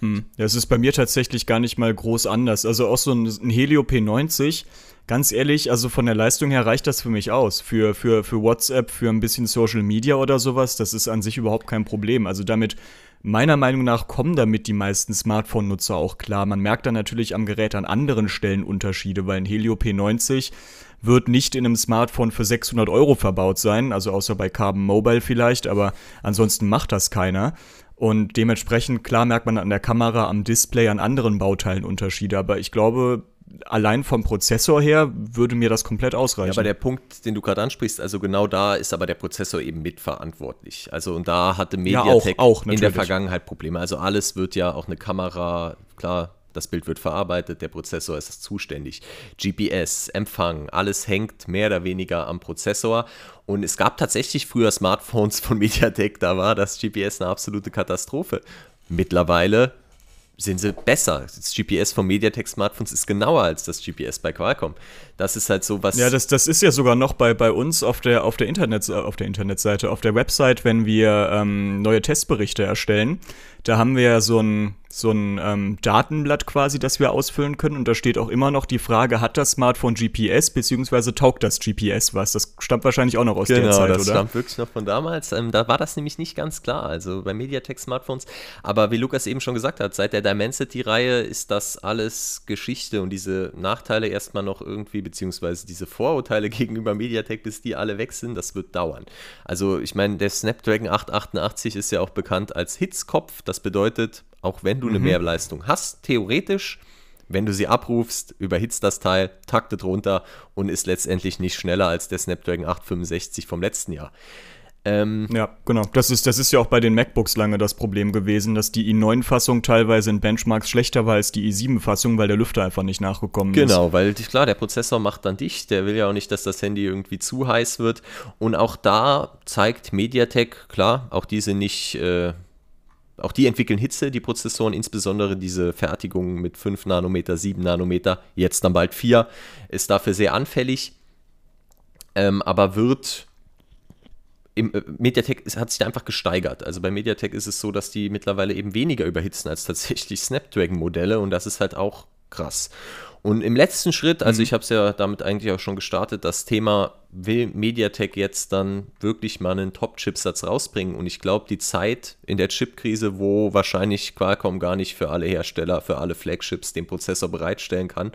Ja. Hm. Ist bei mir tatsächlich gar nicht mal groß anders. Also auch so ein, ein Helio P90 ganz ehrlich, also von der Leistung her reicht das für mich aus. Für, für, für WhatsApp, für ein bisschen Social Media oder sowas, das ist an sich überhaupt kein Problem. Also damit, meiner Meinung nach, kommen damit die meisten Smartphone-Nutzer auch klar. Man merkt dann natürlich am Gerät an anderen Stellen Unterschiede, weil ein Helio P90 wird nicht in einem Smartphone für 600 Euro verbaut sein, also außer bei Carbon Mobile vielleicht, aber ansonsten macht das keiner. Und dementsprechend, klar merkt man an der Kamera, am Display, an anderen Bauteilen Unterschiede. Aber ich glaube, allein vom Prozessor her würde mir das komplett ausreichen. Ja, aber der Punkt, den du gerade ansprichst, also genau da ist aber der Prozessor eben mitverantwortlich. Also und da hatte Mediatek ja, auch, auch, in der Vergangenheit Probleme. Also alles wird ja auch eine Kamera, klar, das Bild wird verarbeitet, der Prozessor ist zuständig. GPS, Empfang, alles hängt mehr oder weniger am Prozessor. Und es gab tatsächlich früher Smartphones von Mediatek, da war das GPS eine absolute Katastrophe. Mittlerweile sind sie besser. Das GPS von MediaTek Smartphones ist genauer als das GPS bei Qualcomm. Das ist halt so was. Ja, das, das ist ja sogar noch bei, bei uns auf der, auf, der Internet, auf der Internetseite, auf der Website, wenn wir ähm, neue Testberichte erstellen. Da haben wir ja so ein so ein ähm, Datenblatt quasi, das wir ausfüllen können. Und da steht auch immer noch die Frage, hat das Smartphone GPS, beziehungsweise taugt das GPS was? Das stammt wahrscheinlich auch noch aus genau, der Zeit, oder? das stammt wirklich noch von damals. Ähm, da war das nämlich nicht ganz klar, also bei MediaTek-Smartphones. Aber wie Lukas eben schon gesagt hat, seit der Dimensity-Reihe ist das alles Geschichte und diese Nachteile erstmal noch irgendwie, beziehungsweise diese Vorurteile gegenüber MediaTek, bis die alle weg sind, das wird dauern. Also ich meine, der Snapdragon 888 ist ja auch bekannt als Hitzkopf. Das bedeutet, auch wenn du eine mhm. Mehrleistung hast, theoretisch, wenn du sie abrufst, überhitzt das Teil, taktet runter und ist letztendlich nicht schneller als der Snapdragon 865 vom letzten Jahr. Ähm, ja, genau. Das ist, das ist ja auch bei den MacBooks lange das Problem gewesen, dass die i9-Fassung teilweise in Benchmarks schlechter war als die i7-Fassung, weil der Lüfter einfach nicht nachgekommen genau, ist. Genau, weil klar, der Prozessor macht dann dicht, der will ja auch nicht, dass das Handy irgendwie zu heiß wird. Und auch da zeigt MediaTek, klar, auch diese nicht. Äh, auch die entwickeln Hitze, die Prozessoren, insbesondere diese Fertigung mit 5 Nanometer, 7 Nanometer, jetzt dann bald 4, ist dafür sehr anfällig. ähm, aber wird im äh, Mediatek hat sich einfach gesteigert. Also bei Mediatek ist es so, dass die mittlerweile eben weniger überhitzen als tatsächlich Snapdragon-Modelle und das ist halt auch krass. Und im letzten Schritt, also mhm. ich habe es ja damit eigentlich auch schon gestartet, das Thema will Mediatek jetzt dann wirklich mal einen Top-Chipsatz rausbringen. Und ich glaube, die Zeit in der Chipkrise, wo wahrscheinlich Qualcomm gar nicht für alle Hersteller, für alle Flagships den Prozessor bereitstellen kann,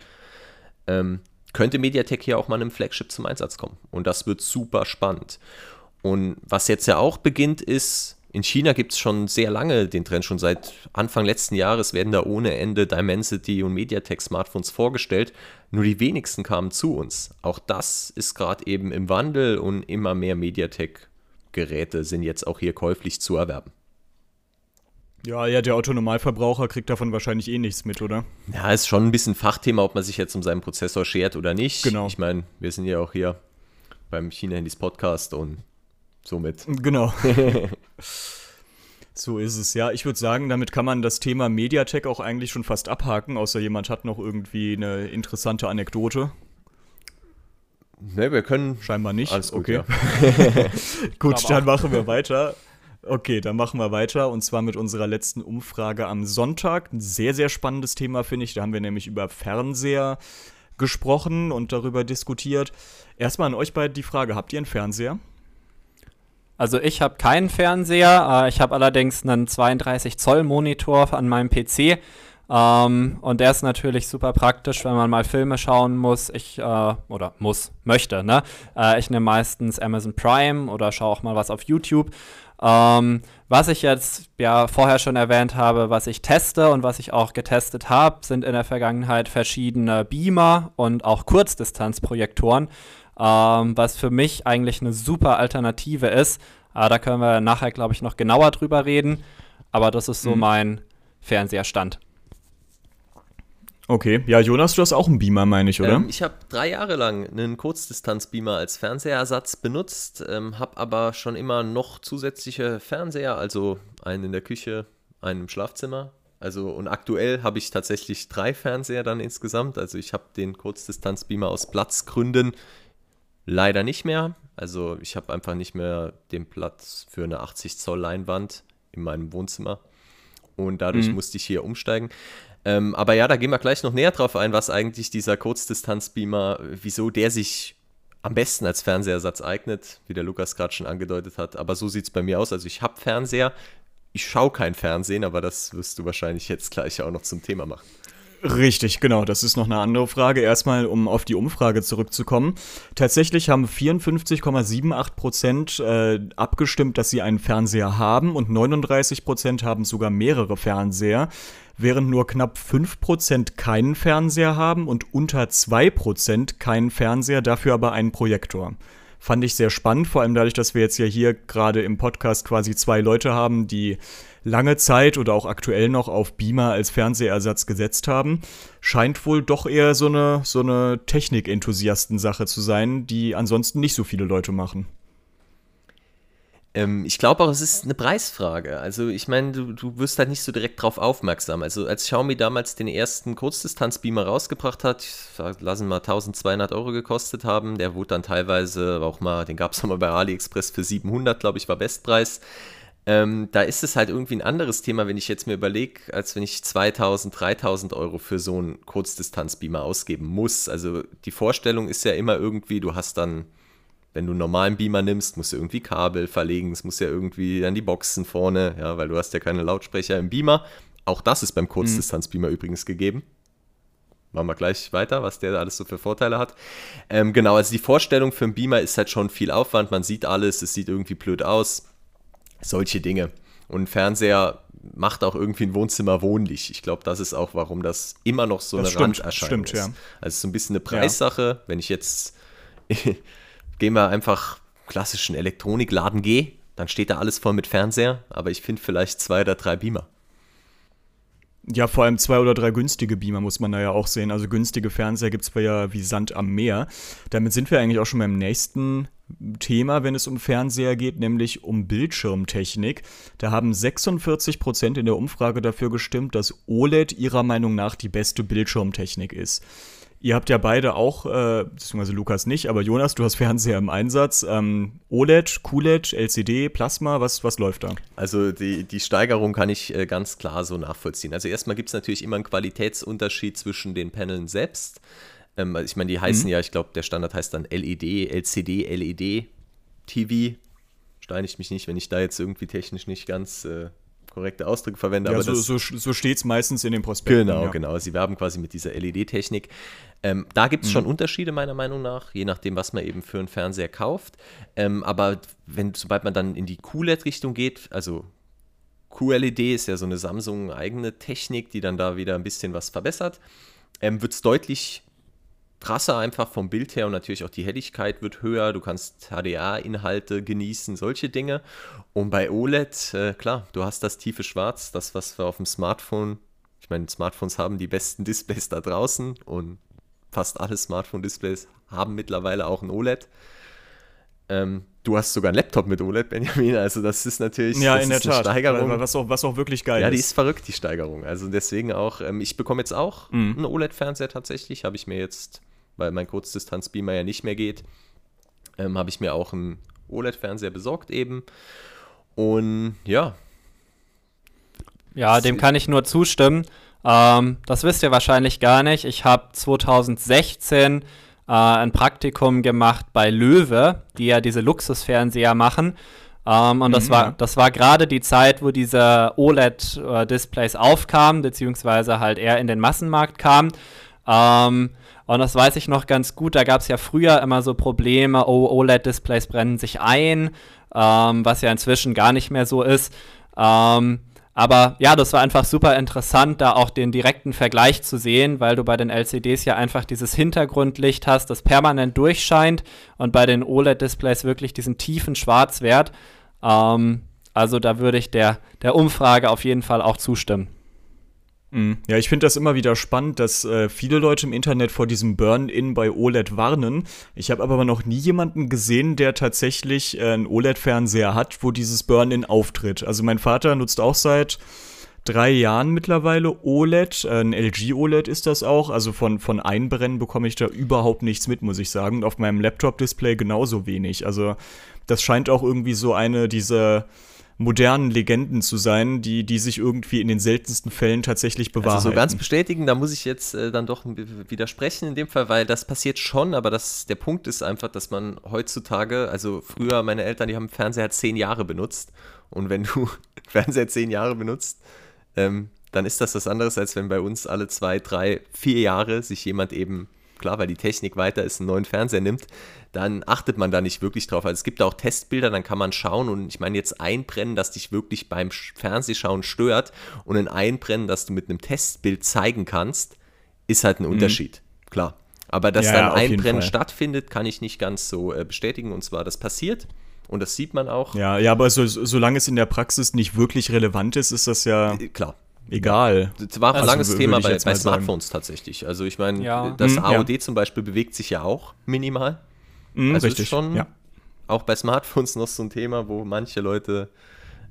ähm, könnte Mediatek hier auch mal einem Flagship zum Einsatz kommen. Und das wird super spannend. Und was jetzt ja auch beginnt, ist, in China gibt es schon sehr lange den Trend, schon seit Anfang letzten Jahres werden da ohne Ende Dimensity und MediaTek Smartphones vorgestellt. Nur die wenigsten kamen zu uns. Auch das ist gerade eben im Wandel und immer mehr MediaTek-Geräte sind jetzt auch hier käuflich zu erwerben. Ja, ja, der Autonomalverbraucher kriegt davon wahrscheinlich eh nichts mit, oder? Ja, ist schon ein bisschen Fachthema, ob man sich jetzt um seinen Prozessor schert oder nicht. Genau. Ich meine, wir sind ja auch hier beim China-Handys Podcast und somit. Genau. so ist es, ja. Ich würde sagen, damit kann man das Thema Mediatek auch eigentlich schon fast abhaken, außer jemand hat noch irgendwie eine interessante Anekdote. Ne, wir können. Scheinbar nicht. Alles gut, okay. Ja. gut, dann machen wir weiter. Okay, dann machen wir weiter und zwar mit unserer letzten Umfrage am Sonntag. Ein sehr, sehr spannendes Thema, finde ich. Da haben wir nämlich über Fernseher gesprochen und darüber diskutiert. Erstmal an euch beide die Frage: Habt ihr einen Fernseher? Also ich habe keinen Fernseher, äh, ich habe allerdings einen 32 Zoll Monitor an meinem PC. Ähm, und der ist natürlich super praktisch, wenn man mal Filme schauen muss. Ich, äh, oder muss, möchte, ne? Äh, ich nehme meistens Amazon Prime oder schaue auch mal was auf YouTube. Ähm, was ich jetzt ja vorher schon erwähnt habe, was ich teste und was ich auch getestet habe, sind in der Vergangenheit verschiedene Beamer und auch Kurzdistanzprojektoren ähm, was für mich eigentlich eine super Alternative ist. Äh, da können wir nachher, glaube ich, noch genauer drüber reden. Aber das ist so mhm. mein Fernseherstand. Okay, ja, Jonas, du hast auch einen Beamer, meine ich, oder? Ähm, ich habe drei Jahre lang einen Kurzdistanz-Beamer als Fernsehersatz benutzt, ähm, habe aber schon immer noch zusätzliche Fernseher, also einen in der Küche, einen im Schlafzimmer. Also und aktuell habe ich tatsächlich drei Fernseher dann insgesamt. Also ich habe den Kurzdistanz-Beamer aus Platzgründen Leider nicht mehr. Also ich habe einfach nicht mehr den Platz für eine 80 Zoll Leinwand in meinem Wohnzimmer. Und dadurch mhm. musste ich hier umsteigen. Ähm, aber ja, da gehen wir gleich noch näher drauf ein, was eigentlich dieser Kurzdistanzbeamer, wieso der sich am besten als Fernsehersatz eignet, wie der Lukas gerade schon angedeutet hat. Aber so sieht es bei mir aus. Also ich habe Fernseher, ich schaue kein Fernsehen, aber das wirst du wahrscheinlich jetzt gleich auch noch zum Thema machen. Richtig, genau. Das ist noch eine andere Frage. Erstmal, um auf die Umfrage zurückzukommen. Tatsächlich haben 54,78 Prozent äh, abgestimmt, dass sie einen Fernseher haben und 39 Prozent haben sogar mehrere Fernseher, während nur knapp 5 Prozent keinen Fernseher haben und unter 2 Prozent keinen Fernseher, dafür aber einen Projektor. Fand ich sehr spannend, vor allem dadurch, dass wir jetzt ja hier gerade im Podcast quasi zwei Leute haben, die lange Zeit oder auch aktuell noch auf Beamer als Fernsehersatz gesetzt haben, scheint wohl doch eher so eine, so eine Technik-Enthusiasten-Sache zu sein, die ansonsten nicht so viele Leute machen. Ähm, ich glaube auch, es ist eine Preisfrage. Also ich meine, du, du wirst halt nicht so direkt drauf aufmerksam. Also als Xiaomi damals den ersten Kurzdistanz-Beamer rausgebracht hat, lassen mal 1200 Euro gekostet haben, der wurde dann teilweise auch mal, den gab es mal bei AliExpress für 700, glaube ich, war Bestpreis. Ähm, da ist es halt irgendwie ein anderes Thema, wenn ich jetzt mir überlege, als wenn ich 2000, 3000 Euro für so einen Kurzdistanzbeamer ausgeben muss. Also die Vorstellung ist ja immer irgendwie, du hast dann, wenn du einen normalen Beamer nimmst, musst du irgendwie Kabel verlegen, es muss ja irgendwie dann die Boxen vorne, ja, weil du hast ja keine Lautsprecher im Beamer. Auch das ist beim Kurzdistanzbeamer mhm. übrigens gegeben. Machen wir gleich weiter, was der alles so für Vorteile hat. Ähm, genau, also die Vorstellung für einen Beamer ist halt schon viel Aufwand. Man sieht alles, es sieht irgendwie blöd aus solche Dinge. Und ein Fernseher macht auch irgendwie ein Wohnzimmer wohnlich. Ich glaube, das ist auch, warum das immer noch so das eine stimmt, Randerscheinung stimmt, ist. Ja. Also so ein bisschen eine Preissache. Ja. Wenn ich jetzt, gehen wir einfach klassischen Elektronikladen gehe, dann steht da alles voll mit Fernseher, aber ich finde vielleicht zwei oder drei Beamer. Ja, vor allem zwei oder drei günstige Beamer muss man da ja auch sehen. Also günstige Fernseher gibt es ja wie Sand am Meer. Damit sind wir eigentlich auch schon beim nächsten Thema, wenn es um Fernseher geht, nämlich um Bildschirmtechnik. Da haben 46 Prozent in der Umfrage dafür gestimmt, dass OLED ihrer Meinung nach die beste Bildschirmtechnik ist. Ihr habt ja beide auch, äh, beziehungsweise Lukas nicht, aber Jonas, du hast Fernseher im Einsatz. Ähm, OLED, QLED, LCD, Plasma, was, was läuft da? Also die, die Steigerung kann ich äh, ganz klar so nachvollziehen. Also erstmal gibt es natürlich immer einen Qualitätsunterschied zwischen den Panelen selbst. Ähm, ich meine, die heißen mhm. ja, ich glaube, der Standard heißt dann LED, LCD, LED, TV. Steinigt mich nicht, wenn ich da jetzt irgendwie technisch nicht ganz äh, korrekte Ausdrücke verwende. Ja, aber so, so, so steht es meistens in den Prospekten. Genau, ja. genau. Sie werben quasi mit dieser LED-Technik. Ähm, da gibt es mhm. schon Unterschiede meiner Meinung nach, je nachdem, was man eben für einen Fernseher kauft. Ähm, aber wenn, sobald man dann in die QLED-Richtung geht, also QLED ist ja so eine Samsung-eigene Technik, die dann da wieder ein bisschen was verbessert, ähm, wird es deutlich krasser einfach vom Bild her und natürlich auch die Helligkeit wird höher. Du kannst HDR-Inhalte genießen, solche Dinge. Und bei OLED, äh, klar, du hast das tiefe Schwarz, das, was wir auf dem Smartphone, ich meine, Smartphones haben die besten Displays da draußen und fast alle Smartphone-Displays haben mittlerweile auch ein OLED. Ähm, du hast sogar einen Laptop mit OLED, Benjamin, also das ist natürlich ja, in der Tat. Steigerung. Was auch, was auch wirklich geil ist. Ja, die ist verrückt, die Steigerung. Also deswegen auch, ähm, ich bekomme jetzt auch mhm. einen OLED-Fernseher tatsächlich, habe ich mir jetzt, weil mein Kurzdistanz-Beamer ja nicht mehr geht, ähm, habe ich mir auch einen OLED-Fernseher besorgt eben. Und ja. Ja, dem kann ich nur zustimmen. Ähm, das wisst ihr wahrscheinlich gar nicht. Ich habe 2016 äh, ein Praktikum gemacht bei Löwe, die ja diese Luxusfernseher machen. Ähm, und mhm, das war, ja. das war gerade die Zeit, wo diese OLED-Displays äh, aufkamen, beziehungsweise halt eher in den Massenmarkt kamen. Ähm, und das weiß ich noch ganz gut. Da gab es ja früher immer so Probleme, oh, OLED-Displays brennen sich ein, ähm, was ja inzwischen gar nicht mehr so ist. Ähm, aber ja, das war einfach super interessant, da auch den direkten Vergleich zu sehen, weil du bei den LCDs ja einfach dieses Hintergrundlicht hast, das permanent durchscheint und bei den OLED-Displays wirklich diesen tiefen Schwarzwert. Ähm, also da würde ich der, der Umfrage auf jeden Fall auch zustimmen. Mhm. Ja, ich finde das immer wieder spannend, dass äh, viele Leute im Internet vor diesem Burn-In bei OLED warnen. Ich habe aber noch nie jemanden gesehen, der tatsächlich äh, einen OLED-Fernseher hat, wo dieses Burn-In auftritt. Also mein Vater nutzt auch seit drei Jahren mittlerweile OLED. Äh, ein LG OLED ist das auch. Also von, von Einbrennen bekomme ich da überhaupt nichts mit, muss ich sagen. Und auf meinem Laptop-Display genauso wenig. Also das scheint auch irgendwie so eine dieser modernen Legenden zu sein, die, die sich irgendwie in den seltensten Fällen tatsächlich bewahren. Also so ganz bestätigen, da muss ich jetzt äh, dann doch widersprechen in dem Fall, weil das passiert schon, aber das, der Punkt ist einfach, dass man heutzutage, also früher meine Eltern, die haben Fernseher zehn Jahre benutzt und wenn du Fernseher zehn Jahre benutzt, ähm, dann ist das was anderes, als wenn bei uns alle zwei, drei, vier Jahre sich jemand eben klar, weil die Technik weiter ist, einen neuen Fernseher nimmt, dann achtet man da nicht wirklich drauf. Also es gibt auch Testbilder, dann kann man schauen und ich meine jetzt einbrennen, das dich wirklich beim Fernsehschauen stört und ein Einbrennen, das du mit einem Testbild zeigen kannst, ist halt ein mhm. Unterschied. Klar. Aber dass ja, dann Einbrennen stattfindet, kann ich nicht ganz so äh, bestätigen. Und zwar, das passiert. Und das sieht man auch. Ja, ja, aber so, solange es in der Praxis nicht wirklich relevant ist, ist das ja. Äh, klar egal. Das war ein also, langes Thema bei, bei Smartphones sagen. tatsächlich. Also ich meine, ja. das mhm, AOD ja. zum Beispiel bewegt sich ja auch minimal. Mhm, also richtig. ist schon ja. auch bei Smartphones noch so ein Thema, wo manche Leute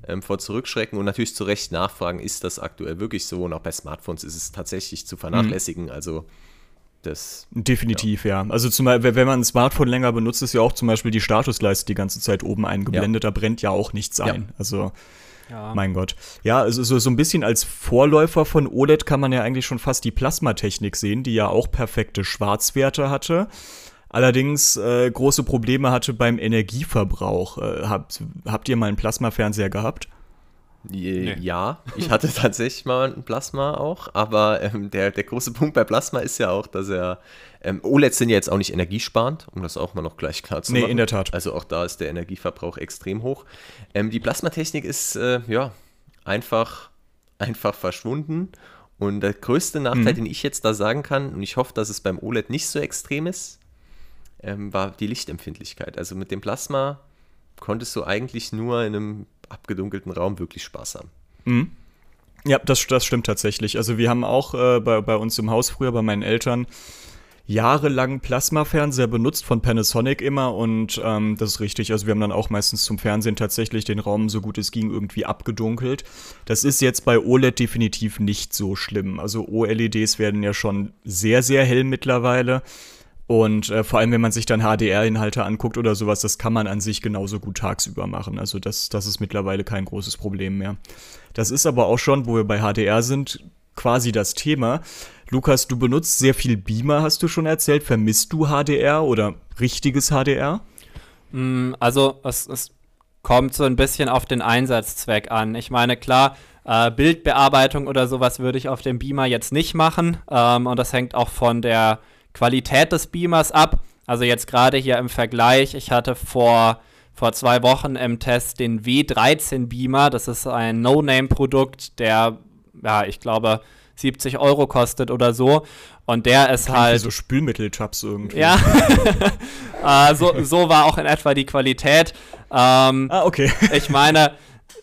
ähm, vor zurückschrecken und natürlich zu Recht nachfragen, ist das aktuell wirklich so? Und auch bei Smartphones ist es tatsächlich zu vernachlässigen. Mhm. Also das, Definitiv, ja. ja. Also zum, wenn man ein Smartphone länger benutzt, ist ja auch zum Beispiel die Statusleiste die ganze Zeit oben eingeblendet, ja. da brennt ja auch nichts ein. Also ja. Mein Gott. Ja, also so, so ein bisschen als Vorläufer von OLED kann man ja eigentlich schon fast die Plasmatechnik sehen, die ja auch perfekte Schwarzwerte hatte. Allerdings äh, große Probleme hatte beim Energieverbrauch. Äh, habt, habt ihr mal einen Plasmafernseher gehabt? Nee. Ja, ich hatte tatsächlich mal ein Plasma auch, aber ähm, der, der große Punkt bei Plasma ist ja auch, dass er ähm, OLEDs sind ja jetzt auch nicht energiesparend, um das auch mal noch gleich klar zu machen. Nee, in der Tat. Also auch da ist der Energieverbrauch extrem hoch. Ähm, die Plasmatechnik ist äh, ja einfach, einfach verschwunden. Und der größte Nachteil, mhm. den ich jetzt da sagen kann, und ich hoffe, dass es beim OLED nicht so extrem ist, ähm, war die Lichtempfindlichkeit. Also mit dem Plasma konntest du eigentlich nur in einem abgedunkelten Raum wirklich Spaß haben. Mhm. Ja, das, das stimmt tatsächlich. Also wir haben auch äh, bei, bei uns im Haus früher, bei meinen Eltern, jahrelang Plasma-Fernseher benutzt von Panasonic immer und ähm, das ist richtig. Also wir haben dann auch meistens zum Fernsehen tatsächlich den Raum so gut es ging irgendwie abgedunkelt. Das ist jetzt bei OLED definitiv nicht so schlimm. Also OLEDs werden ja schon sehr, sehr hell mittlerweile. Und äh, vor allem, wenn man sich dann HDR-Inhalte anguckt oder sowas, das kann man an sich genauso gut tagsüber machen. Also das, das ist mittlerweile kein großes Problem mehr. Das ist aber auch schon, wo wir bei HDR sind, quasi das Thema. Lukas, du benutzt sehr viel Beamer, hast du schon erzählt. Vermisst du HDR oder richtiges HDR? Mm, also es, es kommt so ein bisschen auf den Einsatzzweck an. Ich meine, klar, äh, Bildbearbeitung oder sowas würde ich auf dem Beamer jetzt nicht machen. Ähm, und das hängt auch von der Qualität des Beamers ab. Also jetzt gerade hier im Vergleich, ich hatte vor, vor zwei Wochen im Test den W13 Beamer. Das ist ein No-Name-Produkt, der, ja, ich glaube, 70 Euro kostet oder so. Und der ist Klingt halt. so Spülmitteltabs irgendwie. Ja. äh, so, so war auch in etwa die Qualität. Ähm, ah, okay. ich meine,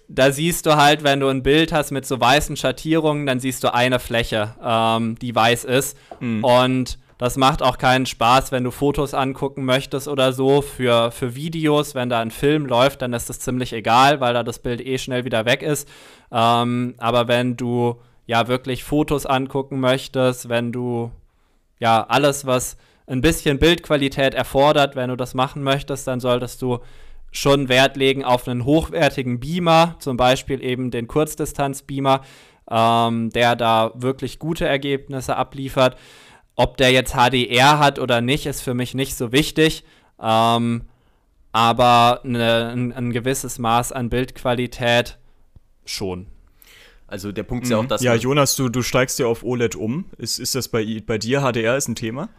da siehst du halt, wenn du ein Bild hast mit so weißen Schattierungen, dann siehst du eine Fläche, ähm, die weiß ist. Mhm. Und das macht auch keinen Spaß, wenn du Fotos angucken möchtest oder so. Für, für Videos, wenn da ein Film läuft, dann ist das ziemlich egal, weil da das Bild eh schnell wieder weg ist. Ähm, aber wenn du ja wirklich Fotos angucken möchtest, wenn du ja alles, was ein bisschen Bildqualität erfordert, wenn du das machen möchtest, dann solltest du schon Wert legen auf einen hochwertigen Beamer, zum Beispiel eben den Kurzdistanz-Beamer, ähm, der da wirklich gute Ergebnisse abliefert. Ob der jetzt HDR hat oder nicht, ist für mich nicht so wichtig. Ähm, aber eine, ein, ein gewisses Maß an Bildqualität schon. Also der Punkt ist ja auch, mhm. dass. Ja, Jonas, du, du steigst ja auf OLED um. Ist, ist das bei, bei dir HDR ist ein Thema?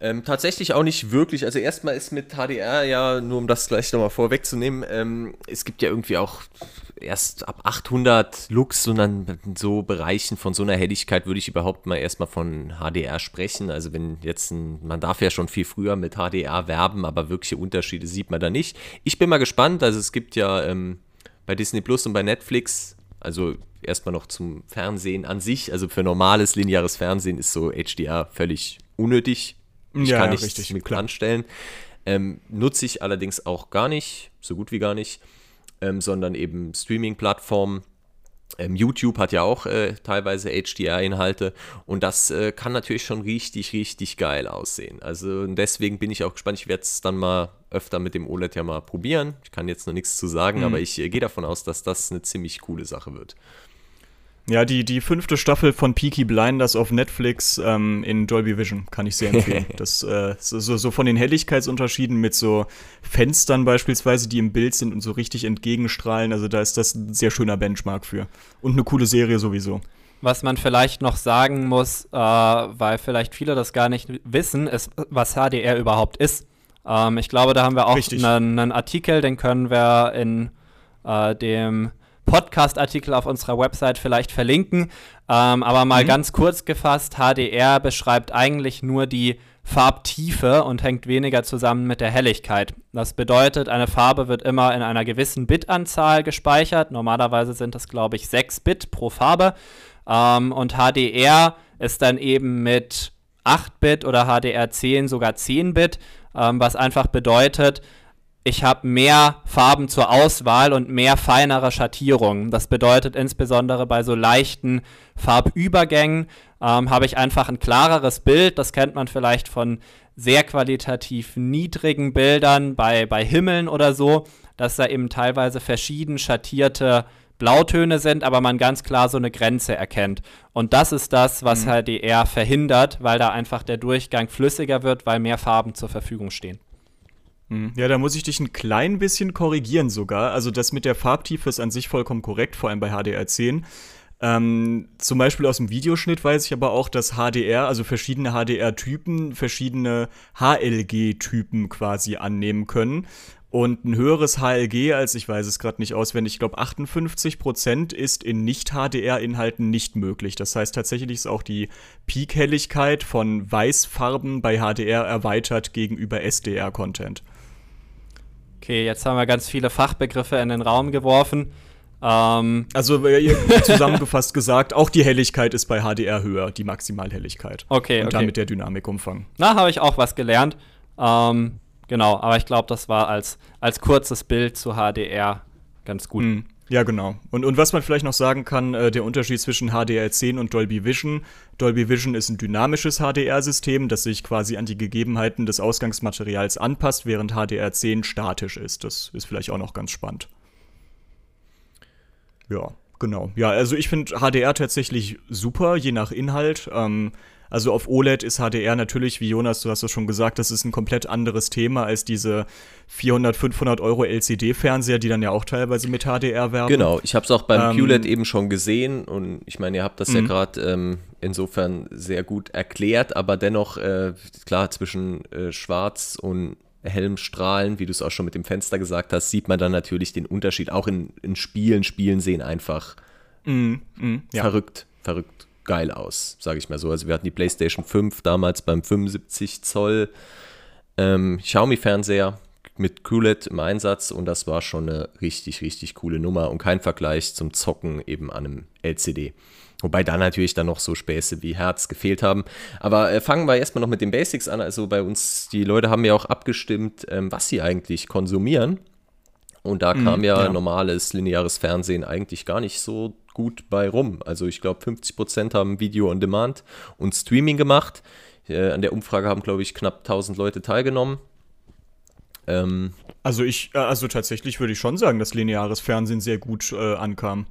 Ähm, tatsächlich auch nicht wirklich. Also erstmal ist mit HDR ja, nur um das gleich nochmal vorwegzunehmen, ähm, es gibt ja irgendwie auch erst ab 800 Lux und dann in so Bereichen von so einer Helligkeit würde ich überhaupt mal erstmal von HDR sprechen. Also wenn jetzt ein, man darf ja schon viel früher mit HDR werben, aber wirkliche Unterschiede sieht man da nicht. Ich bin mal gespannt. Also es gibt ja ähm, bei Disney Plus und bei Netflix, also erstmal noch zum Fernsehen an sich, also für normales lineares Fernsehen ist so HDR völlig unnötig ich ja, kann nichts richtig, mit klar. anstellen. Ähm, nutze ich allerdings auch gar nicht, so gut wie gar nicht, ähm, sondern eben Streaming-Plattformen. Ähm, YouTube hat ja auch äh, teilweise HDR-Inhalte und das äh, kann natürlich schon richtig, richtig geil aussehen. Also deswegen bin ich auch gespannt. Ich werde es dann mal öfter mit dem OLED ja mal probieren. Ich kann jetzt noch nichts zu sagen, mhm. aber ich äh, gehe davon aus, dass das eine ziemlich coole Sache wird. Ja, die, die fünfte Staffel von Peaky Blinders auf Netflix ähm, in Dolby Vision kann ich sehr empfehlen. das, äh, so, so von den Helligkeitsunterschieden mit so Fenstern beispielsweise, die im Bild sind und so richtig entgegenstrahlen, also da ist das ein sehr schöner Benchmark für. Und eine coole Serie sowieso. Was man vielleicht noch sagen muss, äh, weil vielleicht viele das gar nicht wissen, ist, was HDR überhaupt ist. Ähm, ich glaube, da haben wir auch einen, einen Artikel, den können wir in äh, dem Podcast-Artikel auf unserer Website vielleicht verlinken. Ähm, aber mal mhm. ganz kurz gefasst, HDR beschreibt eigentlich nur die Farbtiefe und hängt weniger zusammen mit der Helligkeit. Das bedeutet, eine Farbe wird immer in einer gewissen Bitanzahl gespeichert. Normalerweise sind das, glaube ich, 6 Bit pro Farbe. Ähm, und HDR ist dann eben mit 8 Bit oder HDR10 sogar 10 Bit, ähm, was einfach bedeutet, ich habe mehr Farben zur Auswahl und mehr feinere Schattierungen. Das bedeutet insbesondere bei so leichten Farbübergängen ähm, habe ich einfach ein klareres Bild. Das kennt man vielleicht von sehr qualitativ niedrigen Bildern bei, bei Himmeln oder so, dass da eben teilweise verschieden schattierte Blautöne sind, aber man ganz klar so eine Grenze erkennt. Und das ist das, was mhm. HDR verhindert, weil da einfach der Durchgang flüssiger wird, weil mehr Farben zur Verfügung stehen. Mhm. Ja, da muss ich dich ein klein bisschen korrigieren sogar. Also das mit der Farbtiefe ist an sich vollkommen korrekt, vor allem bei HDR10. Ähm, zum Beispiel aus dem Videoschnitt weiß ich aber auch, dass HDR, also verschiedene HDR-Typen, verschiedene HLG-Typen quasi annehmen können. Und ein höheres HLG als, ich weiß es gerade nicht auswendig, ich glaube 58% ist in Nicht-HDR-Inhalten nicht möglich. Das heißt tatsächlich ist auch die Peak-Helligkeit von Weißfarben bei HDR erweitert gegenüber SDR-Content. Okay, jetzt haben wir ganz viele Fachbegriffe in den Raum geworfen. Ähm, also zusammengefasst gesagt, auch die Helligkeit ist bei HDR höher, die Maximalhelligkeit. Okay, Und okay. damit der Dynamikumfang. Na, habe ich auch was gelernt. Ähm, genau, aber ich glaube, das war als, als kurzes Bild zu HDR ganz gut. Mm, ja, genau. Und, und was man vielleicht noch sagen kann, äh, der Unterschied zwischen HDR10 und Dolby Vision. Dolby Vision ist ein dynamisches HDR-System, das sich quasi an die Gegebenheiten des Ausgangsmaterials anpasst, während HDR10 statisch ist. Das ist vielleicht auch noch ganz spannend. Ja, genau. Ja, also ich finde HDR tatsächlich super, je nach Inhalt. Ähm, also auf OLED ist HDR natürlich, wie Jonas, du hast es schon gesagt, das ist ein komplett anderes Thema als diese 400, 500 Euro LCD-Fernseher, die dann ja auch teilweise mit HDR werben. Genau, ich habe es auch beim ähm, QLED eben schon gesehen und ich meine, ihr habt das ja mhm. gerade ähm, insofern sehr gut erklärt, aber dennoch, äh, klar, zwischen äh, Schwarz und hellem Strahlen, wie du es auch schon mit dem Fenster gesagt hast, sieht man dann natürlich den Unterschied. Auch in, in Spielen, Spielen sehen einfach mm, mm, ja. verrückt, verrückt geil aus, sage ich mal so. Also wir hatten die PlayStation 5 damals beim 75 Zoll ähm, Xiaomi-Fernseher mit QLED im Einsatz und das war schon eine richtig, richtig coole Nummer und kein Vergleich zum Zocken eben an einem LCD. Wobei da natürlich dann noch so Späße wie Herz gefehlt haben. Aber äh, fangen wir erstmal noch mit den Basics an. Also bei uns, die Leute haben ja auch abgestimmt, ähm, was sie eigentlich konsumieren. Und da kam mm, ja, ja, normales lineares Fernsehen eigentlich gar nicht so gut bei rum. Also ich glaube, 50% haben Video on Demand und Streaming gemacht. Äh, an der Umfrage haben, glaube ich, knapp 1000 Leute teilgenommen. Ähm, also ich, äh, also tatsächlich würde ich schon sagen, dass lineares Fernsehen sehr gut äh, ankam.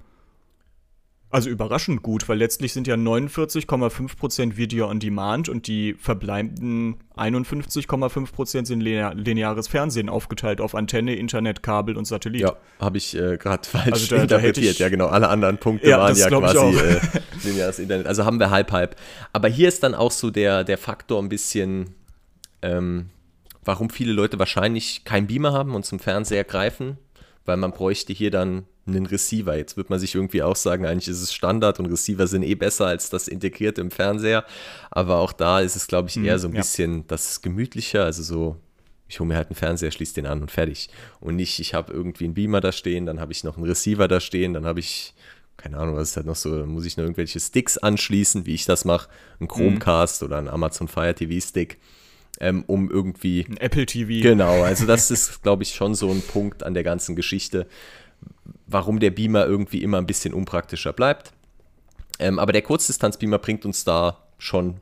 Also überraschend gut, weil letztlich sind ja 49,5% Video on Demand und die verbleibenden 51,5% sind lineares Fernsehen aufgeteilt auf Antenne, Internet, Kabel und Satellit. Ja, habe ich äh, gerade falsch also da, interpretiert. Da ja, genau. Alle anderen Punkte ja, waren ja quasi äh, lineares Internet. Also haben wir halb halb. Aber hier ist dann auch so der, der Faktor ein bisschen, ähm, warum viele Leute wahrscheinlich keinen Beamer haben und zum Fernseher greifen, weil man bräuchte hier dann einen Receiver. Jetzt wird man sich irgendwie auch sagen, eigentlich ist es Standard und Receiver sind eh besser als das integrierte im Fernseher. Aber auch da ist es, glaube ich, eher mhm, so ein ja. bisschen das gemütlicher. Also so, ich hole mir halt einen Fernseher, schließe den an und fertig. Und nicht, ich habe irgendwie einen Beamer da stehen, dann habe ich noch einen Receiver da stehen, dann habe ich, keine Ahnung, was ist halt noch so, muss ich noch irgendwelche Sticks anschließen, wie ich das mache. Ein Chromecast mhm. oder ein Amazon Fire TV Stick. Ähm, um irgendwie. Ein Apple TV. Genau, also das ist, glaube ich, schon so ein Punkt an der ganzen Geschichte warum der Beamer irgendwie immer ein bisschen unpraktischer bleibt. Ähm, aber der Kurzdistanzbeamer bringt uns da schon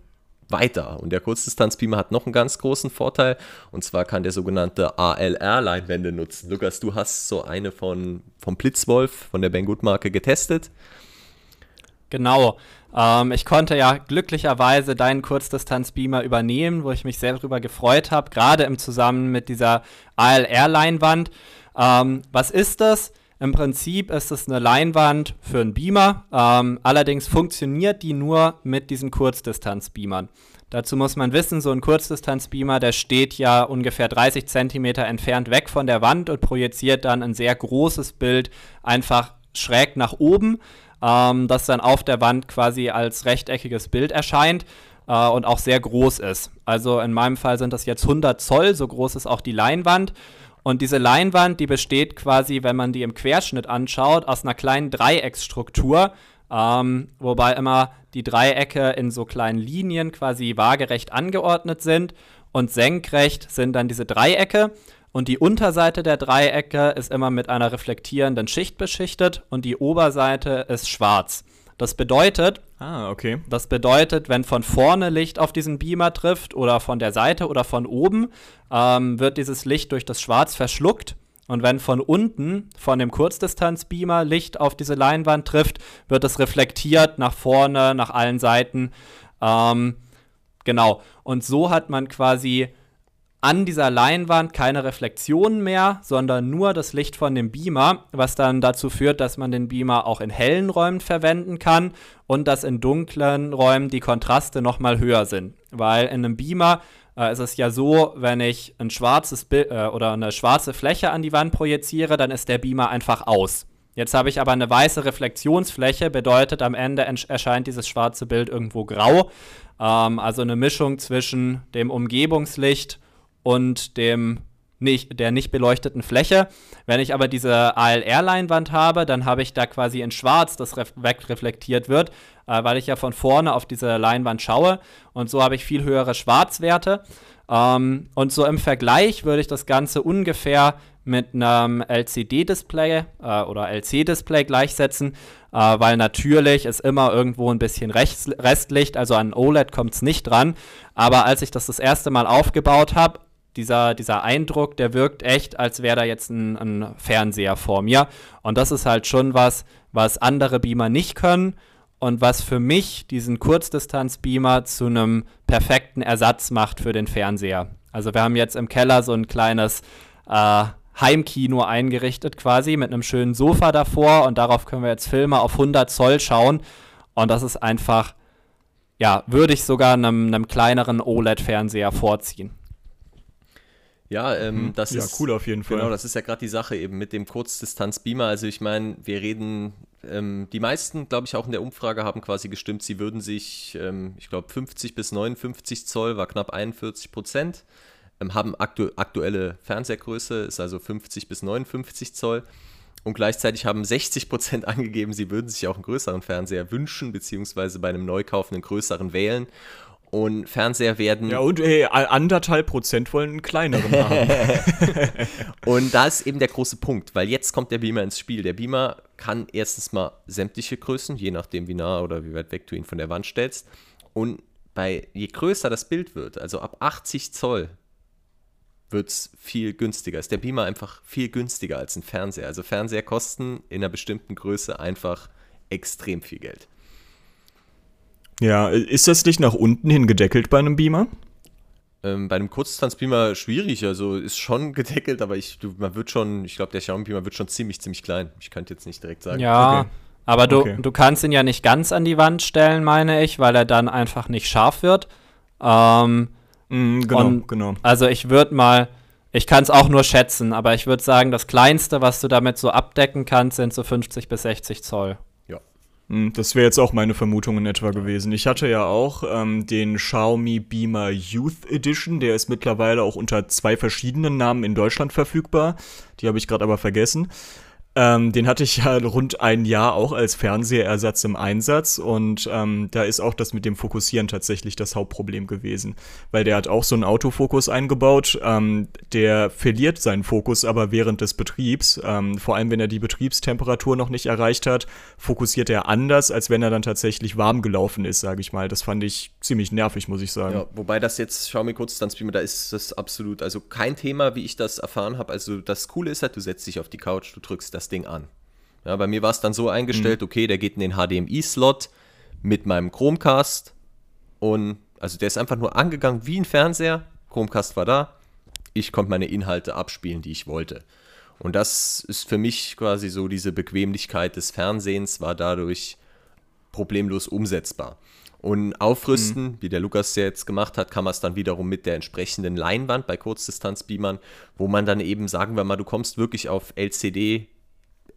weiter. Und der Kurzdistanzbeamer hat noch einen ganz großen Vorteil. Und zwar kann der sogenannte ALR-Leinwände nutzen. Lukas, du hast so eine von, vom Blitzwolf, von der Banggood-Marke getestet. Genau. Ähm, ich konnte ja glücklicherweise deinen Kurzdistanzbeamer übernehmen, wo ich mich sehr darüber gefreut habe, gerade im Zusammen mit dieser ALR-Leinwand. Ähm, was ist das? Im Prinzip ist es eine Leinwand für einen Beamer, ähm, allerdings funktioniert die nur mit diesen Kurzdistanzbeamern. Dazu muss man wissen, so ein Kurzdistanzbeamer, der steht ja ungefähr 30 Zentimeter entfernt weg von der Wand und projiziert dann ein sehr großes Bild einfach schräg nach oben, ähm, das dann auf der Wand quasi als rechteckiges Bild erscheint äh, und auch sehr groß ist. Also in meinem Fall sind das jetzt 100 Zoll, so groß ist auch die Leinwand. Und diese Leinwand, die besteht quasi, wenn man die im Querschnitt anschaut, aus einer kleinen Dreiecksstruktur, ähm, wobei immer die Dreiecke in so kleinen Linien quasi waagerecht angeordnet sind und senkrecht sind dann diese Dreiecke und die Unterseite der Dreiecke ist immer mit einer reflektierenden Schicht beschichtet und die Oberseite ist schwarz. Das bedeutet, ah, okay. Das bedeutet, wenn von vorne Licht auf diesen Beamer trifft oder von der Seite oder von oben, ähm, wird dieses Licht durch das Schwarz verschluckt. Und wenn von unten, von dem Kurzdistanzbeamer, Licht auf diese Leinwand trifft, wird es reflektiert nach vorne, nach allen Seiten. Ähm, genau. Und so hat man quasi an dieser Leinwand keine Reflexionen mehr, sondern nur das Licht von dem Beamer, was dann dazu führt, dass man den Beamer auch in hellen Räumen verwenden kann und dass in dunklen Räumen die Kontraste nochmal höher sind. Weil in einem Beamer äh, ist es ja so, wenn ich ein schwarzes Bild äh, oder eine schwarze Fläche an die Wand projiziere, dann ist der Beamer einfach aus. Jetzt habe ich aber eine weiße Reflexionsfläche, bedeutet am Ende erscheint dieses schwarze Bild irgendwo grau. Ähm, also eine Mischung zwischen dem Umgebungslicht und dem nicht, der nicht beleuchteten Fläche. Wenn ich aber diese ALR-Leinwand habe, dann habe ich da quasi in Schwarz, das wegreflektiert wird, äh, weil ich ja von vorne auf diese Leinwand schaue. Und so habe ich viel höhere Schwarzwerte. Ähm, und so im Vergleich würde ich das Ganze ungefähr mit einem LCD-Display äh, oder LC-Display gleichsetzen, äh, weil natürlich ist immer irgendwo ein bisschen Rest Restlicht, also an OLED kommt es nicht dran. Aber als ich das das erste Mal aufgebaut habe, dieser, dieser Eindruck, der wirkt echt, als wäre da jetzt ein, ein Fernseher vor mir. Und das ist halt schon was, was andere Beamer nicht können und was für mich diesen Kurzdistanz-Beamer zu einem perfekten Ersatz macht für den Fernseher. Also wir haben jetzt im Keller so ein kleines äh, Heimkino eingerichtet quasi mit einem schönen Sofa davor und darauf können wir jetzt Filme auf 100 Zoll schauen und das ist einfach, ja, würde ich sogar einem, einem kleineren OLED-Fernseher vorziehen. Ja, ähm, mhm. das ja, ist cool auf jeden Fall. Genau, das ist ja gerade die Sache eben mit dem Kurzdistanz-Beamer. Also ich meine, wir reden, ähm, die meisten, glaube ich, auch in der Umfrage haben quasi gestimmt, sie würden sich, ähm, ich glaube, 50 bis 59 Zoll war knapp 41 Prozent, ähm, haben aktu aktuelle Fernsehergröße, ist also 50 bis 59 Zoll. Und gleichzeitig haben 60 Prozent angegeben, sie würden sich auch einen größeren Fernseher wünschen, beziehungsweise bei einem Neukauf einen größeren wählen. Und Fernseher werden. Ja, und hey, anderthalb Prozent wollen einen kleineren haben. und da ist eben der große Punkt, weil jetzt kommt der Beamer ins Spiel. Der Beamer kann erstens mal sämtliche Größen, je nachdem wie nah oder wie weit weg du ihn von der Wand stellst. Und bei je größer das Bild wird, also ab 80 Zoll, wird es viel günstiger. Ist der Beamer einfach viel günstiger als ein Fernseher. Also Fernseher kosten in einer bestimmten Größe einfach extrem viel Geld. Ja, ist das nicht nach unten hin gedeckelt bei einem Beamer? Ähm, bei einem Kurzdistanzbeamer schwierig, also ist schon gedeckelt, aber ich, du, man wird schon, ich glaube, der Xiaomi Beamer wird schon ziemlich, ziemlich klein. Ich könnte jetzt nicht direkt sagen. Ja, okay. aber du, okay. du kannst ihn ja nicht ganz an die Wand stellen, meine ich, weil er dann einfach nicht scharf wird. Ähm, mm, genau, genau. Also ich würde mal, ich kann es auch nur schätzen, aber ich würde sagen, das Kleinste, was du damit so abdecken kannst, sind so 50 bis 60 Zoll. Hm, das wäre jetzt auch meine Vermutung in etwa gewesen. Ich hatte ja auch ähm, den Xiaomi Beamer Youth Edition. Der ist mittlerweile auch unter zwei verschiedenen Namen in Deutschland verfügbar. Die habe ich gerade aber vergessen. Ähm, den hatte ich ja rund ein Jahr auch als Fernsehersatz im Einsatz und ähm, da ist auch das mit dem Fokussieren tatsächlich das Hauptproblem gewesen, weil der hat auch so einen Autofokus eingebaut, ähm, der verliert seinen Fokus aber während des Betriebs, ähm, vor allem wenn er die Betriebstemperatur noch nicht erreicht hat, fokussiert er anders, als wenn er dann tatsächlich warm gelaufen ist, sage ich mal. Das fand ich ziemlich nervig, muss ich sagen. Ja, wobei das jetzt Xiaomi Kurzdistanzbeamer, da ist das absolut, also kein Thema, wie ich das erfahren habe. Also das Coole ist halt, du setzt dich auf die Couch, du drückst das das Ding an. Ja, bei mir war es dann so eingestellt, mhm. okay, der geht in den HDMI-Slot mit meinem Chromecast und also der ist einfach nur angegangen wie ein Fernseher. Chromecast war da. Ich konnte meine Inhalte abspielen, die ich wollte. Und das ist für mich quasi so diese Bequemlichkeit des Fernsehens war dadurch problemlos umsetzbar. Und aufrüsten, mhm. wie der Lukas ja jetzt gemacht hat, kann man es dann wiederum mit der entsprechenden Leinwand bei Kurzdistanzbeamern, wo man dann eben, sagen wir mal, du kommst wirklich auf LCD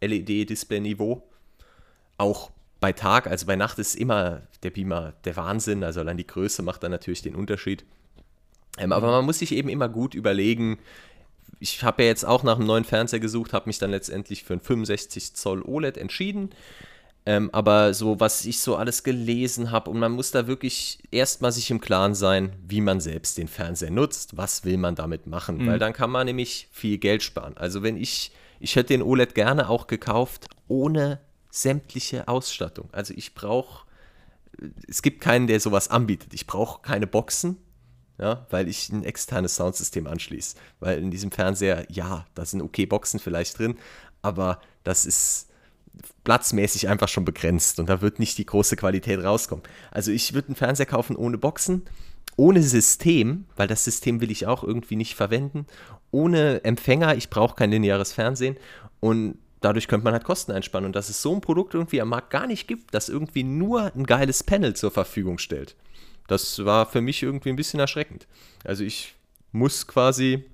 LED-Display-Niveau. Auch bei Tag, also bei Nacht ist immer der Beamer der Wahnsinn. Also allein die Größe macht dann natürlich den Unterschied. Ähm, aber man muss sich eben immer gut überlegen. Ich habe ja jetzt auch nach einem neuen Fernseher gesucht, habe mich dann letztendlich für einen 65 Zoll OLED entschieden. Ähm, aber so, was ich so alles gelesen habe, und man muss da wirklich erstmal sich im Klaren sein, wie man selbst den Fernseher nutzt, was will man damit machen, mhm. weil dann kann man nämlich viel Geld sparen. Also wenn ich ich hätte den OLED gerne auch gekauft, ohne sämtliche Ausstattung. Also ich brauche, es gibt keinen, der sowas anbietet. Ich brauche keine Boxen, ja, weil ich ein externes Soundsystem anschließe. Weil in diesem Fernseher, ja, da sind okay Boxen vielleicht drin, aber das ist platzmäßig einfach schon begrenzt und da wird nicht die große Qualität rauskommen. Also ich würde einen Fernseher kaufen ohne Boxen, ohne System, weil das System will ich auch irgendwie nicht verwenden ohne Empfänger, ich brauche kein lineares Fernsehen und dadurch könnte man halt Kosten einspannen. Und dass es so ein Produkt irgendwie am Markt gar nicht gibt, das irgendwie nur ein geiles Panel zur Verfügung stellt, das war für mich irgendwie ein bisschen erschreckend. Also ich muss quasi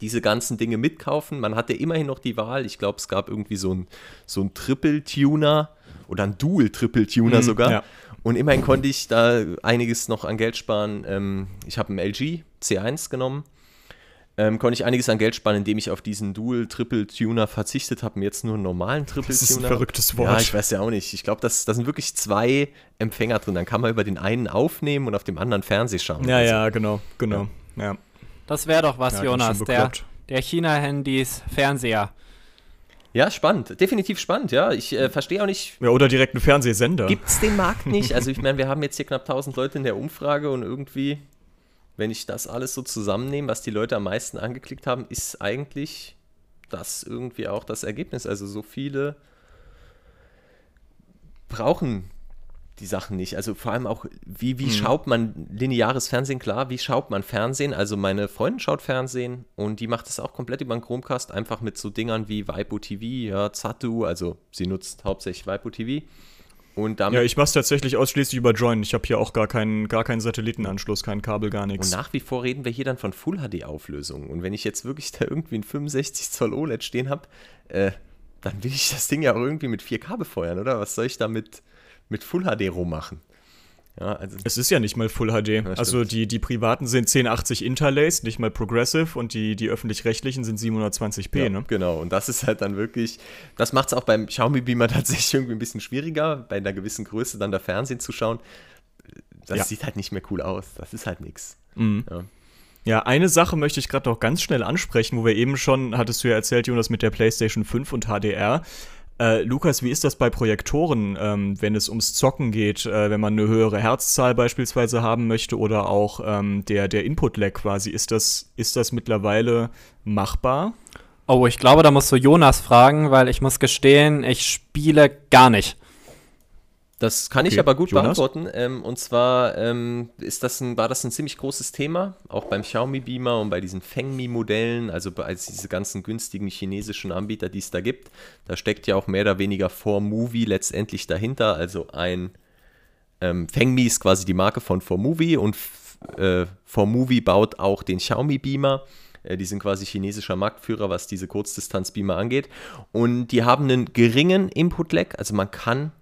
diese ganzen Dinge mitkaufen. Man hatte immerhin noch die Wahl. Ich glaube, es gab irgendwie so ein, so ein Triple-Tuner oder ein Dual-Triple-Tuner mhm, sogar. Ja. Und immerhin konnte ich da einiges noch an Geld sparen. Ähm, ich habe einen LG C1 genommen ähm, konnte ich einiges an Geld sparen, indem ich auf diesen Dual-Triple-Tuner verzichtet habe und jetzt nur einen normalen Triple-Tuner. Das ist ein verrücktes Wort. Ja, ich weiß ja auch nicht. Ich glaube, da sind wirklich zwei Empfänger drin. Dann kann man über den einen aufnehmen und auf dem anderen Fernseh schauen. Ja, ja, genau, genau. Ja. ja. Das wäre doch was, ja, Jonas. Der, der China-Handys Fernseher. Ja, spannend. Definitiv spannend, ja. Ich äh, verstehe auch nicht. Ja, oder direkt einen Fernsehsender. Gibt es den Markt nicht? Also, ich meine, wir haben jetzt hier knapp 1000 Leute in der Umfrage und irgendwie wenn ich das alles so zusammennehme, was die Leute am meisten angeklickt haben, ist eigentlich das irgendwie auch das Ergebnis. Also so viele brauchen die Sachen nicht. Also vor allem auch, wie, wie mhm. schaut man lineares Fernsehen? Klar, wie schaut man Fernsehen? Also meine Freundin schaut Fernsehen und die macht es auch komplett über den Chromecast, einfach mit so Dingern wie Waipu TV, ja, Zatu, also sie nutzt hauptsächlich Waipu TV. Und damit ja, ich mache es tatsächlich ausschließlich über Join. Ich habe hier auch gar keinen, gar keinen Satellitenanschluss, kein Kabel, gar nichts. Und nach wie vor reden wir hier dann von Full HD-Auflösung. Und wenn ich jetzt wirklich da irgendwie ein 65 Zoll OLED stehen habe, äh, dann will ich das Ding ja auch irgendwie mit 4K befeuern, oder? Was soll ich da mit, mit Full HD rum machen? Ja, also es ist ja nicht mal Full HD. Ja, also die, die privaten sind 1080 interlaced, nicht mal progressive und die, die öffentlich-rechtlichen sind 720p, ja, ne? Genau, und das ist halt dann wirklich, das macht es auch beim Xiaomi Beamer tatsächlich irgendwie ein bisschen schwieriger, bei einer gewissen Größe dann da Fernsehen zu schauen. Das ja. sieht halt nicht mehr cool aus. Das ist halt nichts. Mhm. Ja. Ja, eine Sache möchte ich gerade noch ganz schnell ansprechen, wo wir eben schon, hattest du ja erzählt, Jonas, mit der PlayStation 5 und HDR. Äh, Lukas, wie ist das bei Projektoren, ähm, wenn es ums Zocken geht, äh, wenn man eine höhere Herzzahl beispielsweise haben möchte oder auch ähm, der, der Input-Lag quasi? Ist das, ist das mittlerweile machbar? Oh, ich glaube, da musst du Jonas fragen, weil ich muss gestehen, ich spiele gar nicht. Das kann okay. ich aber gut Jonas? beantworten. Ähm, und zwar ähm, ist das ein, war das ein ziemlich großes Thema, auch beim Xiaomi Beamer und bei diesen Fengmi-Modellen, also bei also diese ganzen günstigen chinesischen Anbieter, die es da gibt. Da steckt ja auch mehr oder weniger For Movie letztendlich dahinter. Also ein ähm, Fengmi ist quasi die Marke von For Movie und äh, For Movie baut auch den Xiaomi Beamer. Äh, die sind quasi chinesischer Marktführer, was diese Kurzdistanz-Beamer angeht. Und die haben einen geringen Input-Lag, also man kann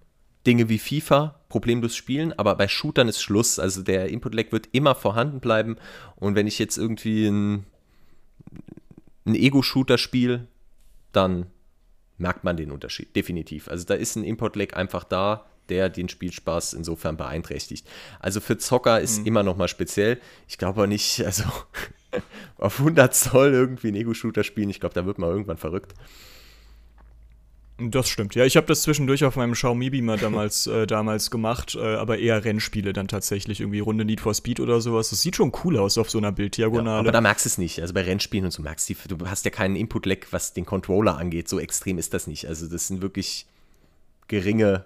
Dinge wie FIFA problemlos spielen, aber bei Shootern ist Schluss. Also der Input-Lag wird immer vorhanden bleiben. Und wenn ich jetzt irgendwie einen Ego-Shooter spiele, dann merkt man den Unterschied, definitiv. Also da ist ein Import-Lag einfach da, der den Spielspaß insofern beeinträchtigt. Also für Zocker ist mhm. immer noch mal speziell. Ich glaube aber nicht, also auf 100 Zoll irgendwie einen Ego-Shooter spielen, ich glaube, da wird man irgendwann verrückt. Das stimmt. Ja, ich habe das zwischendurch auf meinem Xiaomi Beamer damals, äh, damals gemacht, äh, aber eher Rennspiele dann tatsächlich, irgendwie Runde Need for Speed oder sowas. Das sieht schon cool aus auf so einer Bilddiagonale. Ja, aber da merkst du es nicht. Also bei Rennspielen und so merkst du, du hast ja keinen Input-Lag, was den Controller angeht. So extrem ist das nicht. Also das sind wirklich geringe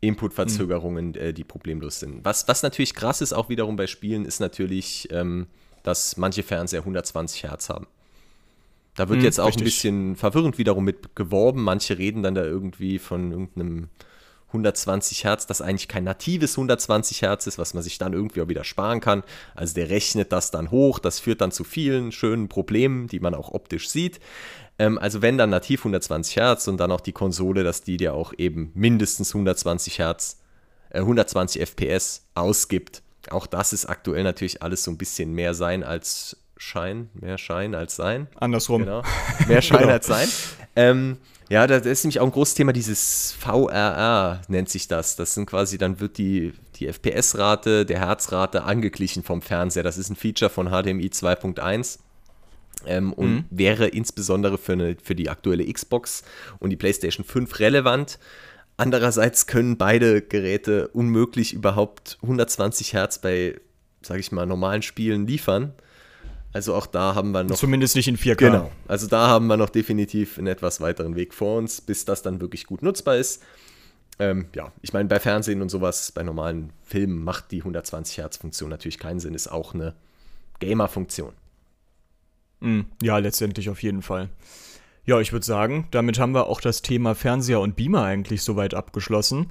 Input-Verzögerungen, mhm. äh, die problemlos sind. Was, was natürlich krass ist, auch wiederum bei Spielen, ist natürlich, ähm, dass manche Fernseher 120 Hertz haben. Da wird hm, jetzt auch richtig. ein bisschen verwirrend wiederum mit geworben. Manche reden dann da irgendwie von irgendeinem 120 Hertz, das eigentlich kein natives 120 Hertz ist, was man sich dann irgendwie auch wieder sparen kann. Also der rechnet das dann hoch, das führt dann zu vielen schönen Problemen, die man auch optisch sieht. Ähm, also wenn dann nativ 120 Hertz und dann auch die Konsole, dass die dir auch eben mindestens 120 Hertz, äh, 120 FPS ausgibt. Auch das ist aktuell natürlich alles so ein bisschen mehr sein als Schein, mehr Schein als Sein. Andersrum. Genau. Mehr Schein genau. als Sein. Ähm, ja, das ist nämlich auch ein großes Thema, dieses VRR nennt sich das. Das sind quasi, dann wird die, die FPS-Rate der Herzrate angeglichen vom Fernseher. Das ist ein Feature von HDMI 2.1. Ähm, und mhm. wäre insbesondere für, eine, für die aktuelle Xbox und die PlayStation 5 relevant. Andererseits können beide Geräte unmöglich überhaupt 120 Hertz bei, sage ich mal, normalen Spielen liefern. Also auch da haben wir noch. Zumindest nicht in 4K. Genau. Also da haben wir noch definitiv einen etwas weiteren Weg vor uns, bis das dann wirklich gut nutzbar ist. Ähm, ja, ich meine, bei Fernsehen und sowas, bei normalen Filmen macht die 120 Hertz-Funktion natürlich keinen Sinn, ist auch eine Gamer-Funktion. Mm, ja, letztendlich auf jeden Fall. Ja, ich würde sagen, damit haben wir auch das Thema Fernseher und Beamer eigentlich soweit abgeschlossen.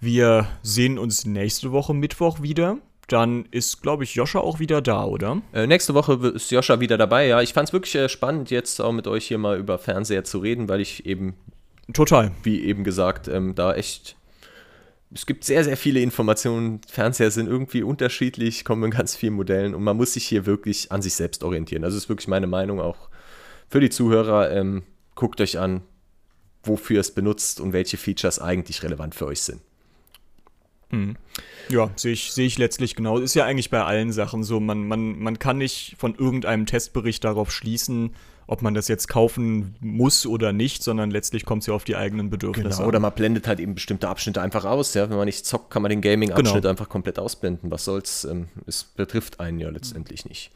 Wir sehen uns nächste Woche Mittwoch wieder dann ist, glaube ich, Joscha auch wieder da, oder? Äh, nächste Woche ist Joscha wieder dabei, ja. Ich fand es wirklich äh, spannend, jetzt auch mit euch hier mal über Fernseher zu reden, weil ich eben. Total. Wie eben gesagt, ähm, da echt es gibt sehr, sehr viele Informationen. Fernseher sind irgendwie unterschiedlich, kommen in ganz vielen Modellen und man muss sich hier wirklich an sich selbst orientieren. Also ist wirklich meine Meinung auch für die Zuhörer. Ähm, guckt euch an, wofür es benutzt und welche Features eigentlich relevant für euch sind. Hm. Ja, sehe ich, seh ich letztlich genau. Ist ja eigentlich bei allen Sachen so. Man, man, man kann nicht von irgendeinem Testbericht darauf schließen, ob man das jetzt kaufen muss oder nicht, sondern letztlich kommt es ja auf die eigenen Bedürfnisse genau, an. Oder man blendet halt eben bestimmte Abschnitte einfach aus. Ja? Wenn man nicht zockt, kann man den Gaming-Abschnitt genau. einfach komplett ausblenden. Was soll's? Ähm, es betrifft einen ja letztendlich nicht.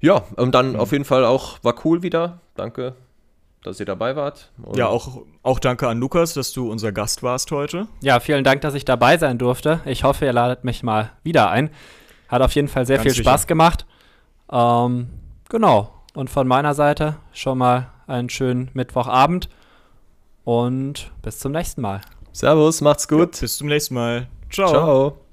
Ja, und dann mhm. auf jeden Fall auch, war cool wieder. Danke dass ihr dabei wart. Und ja, auch, auch danke an Lukas, dass du unser Gast warst heute. Ja, vielen Dank, dass ich dabei sein durfte. Ich hoffe, ihr ladet mich mal wieder ein. Hat auf jeden Fall sehr Ganz viel sicher. Spaß gemacht. Ähm, genau. Und von meiner Seite schon mal einen schönen Mittwochabend und bis zum nächsten Mal. Servus, macht's gut. Ja, bis zum nächsten Mal. Ciao. Ciao.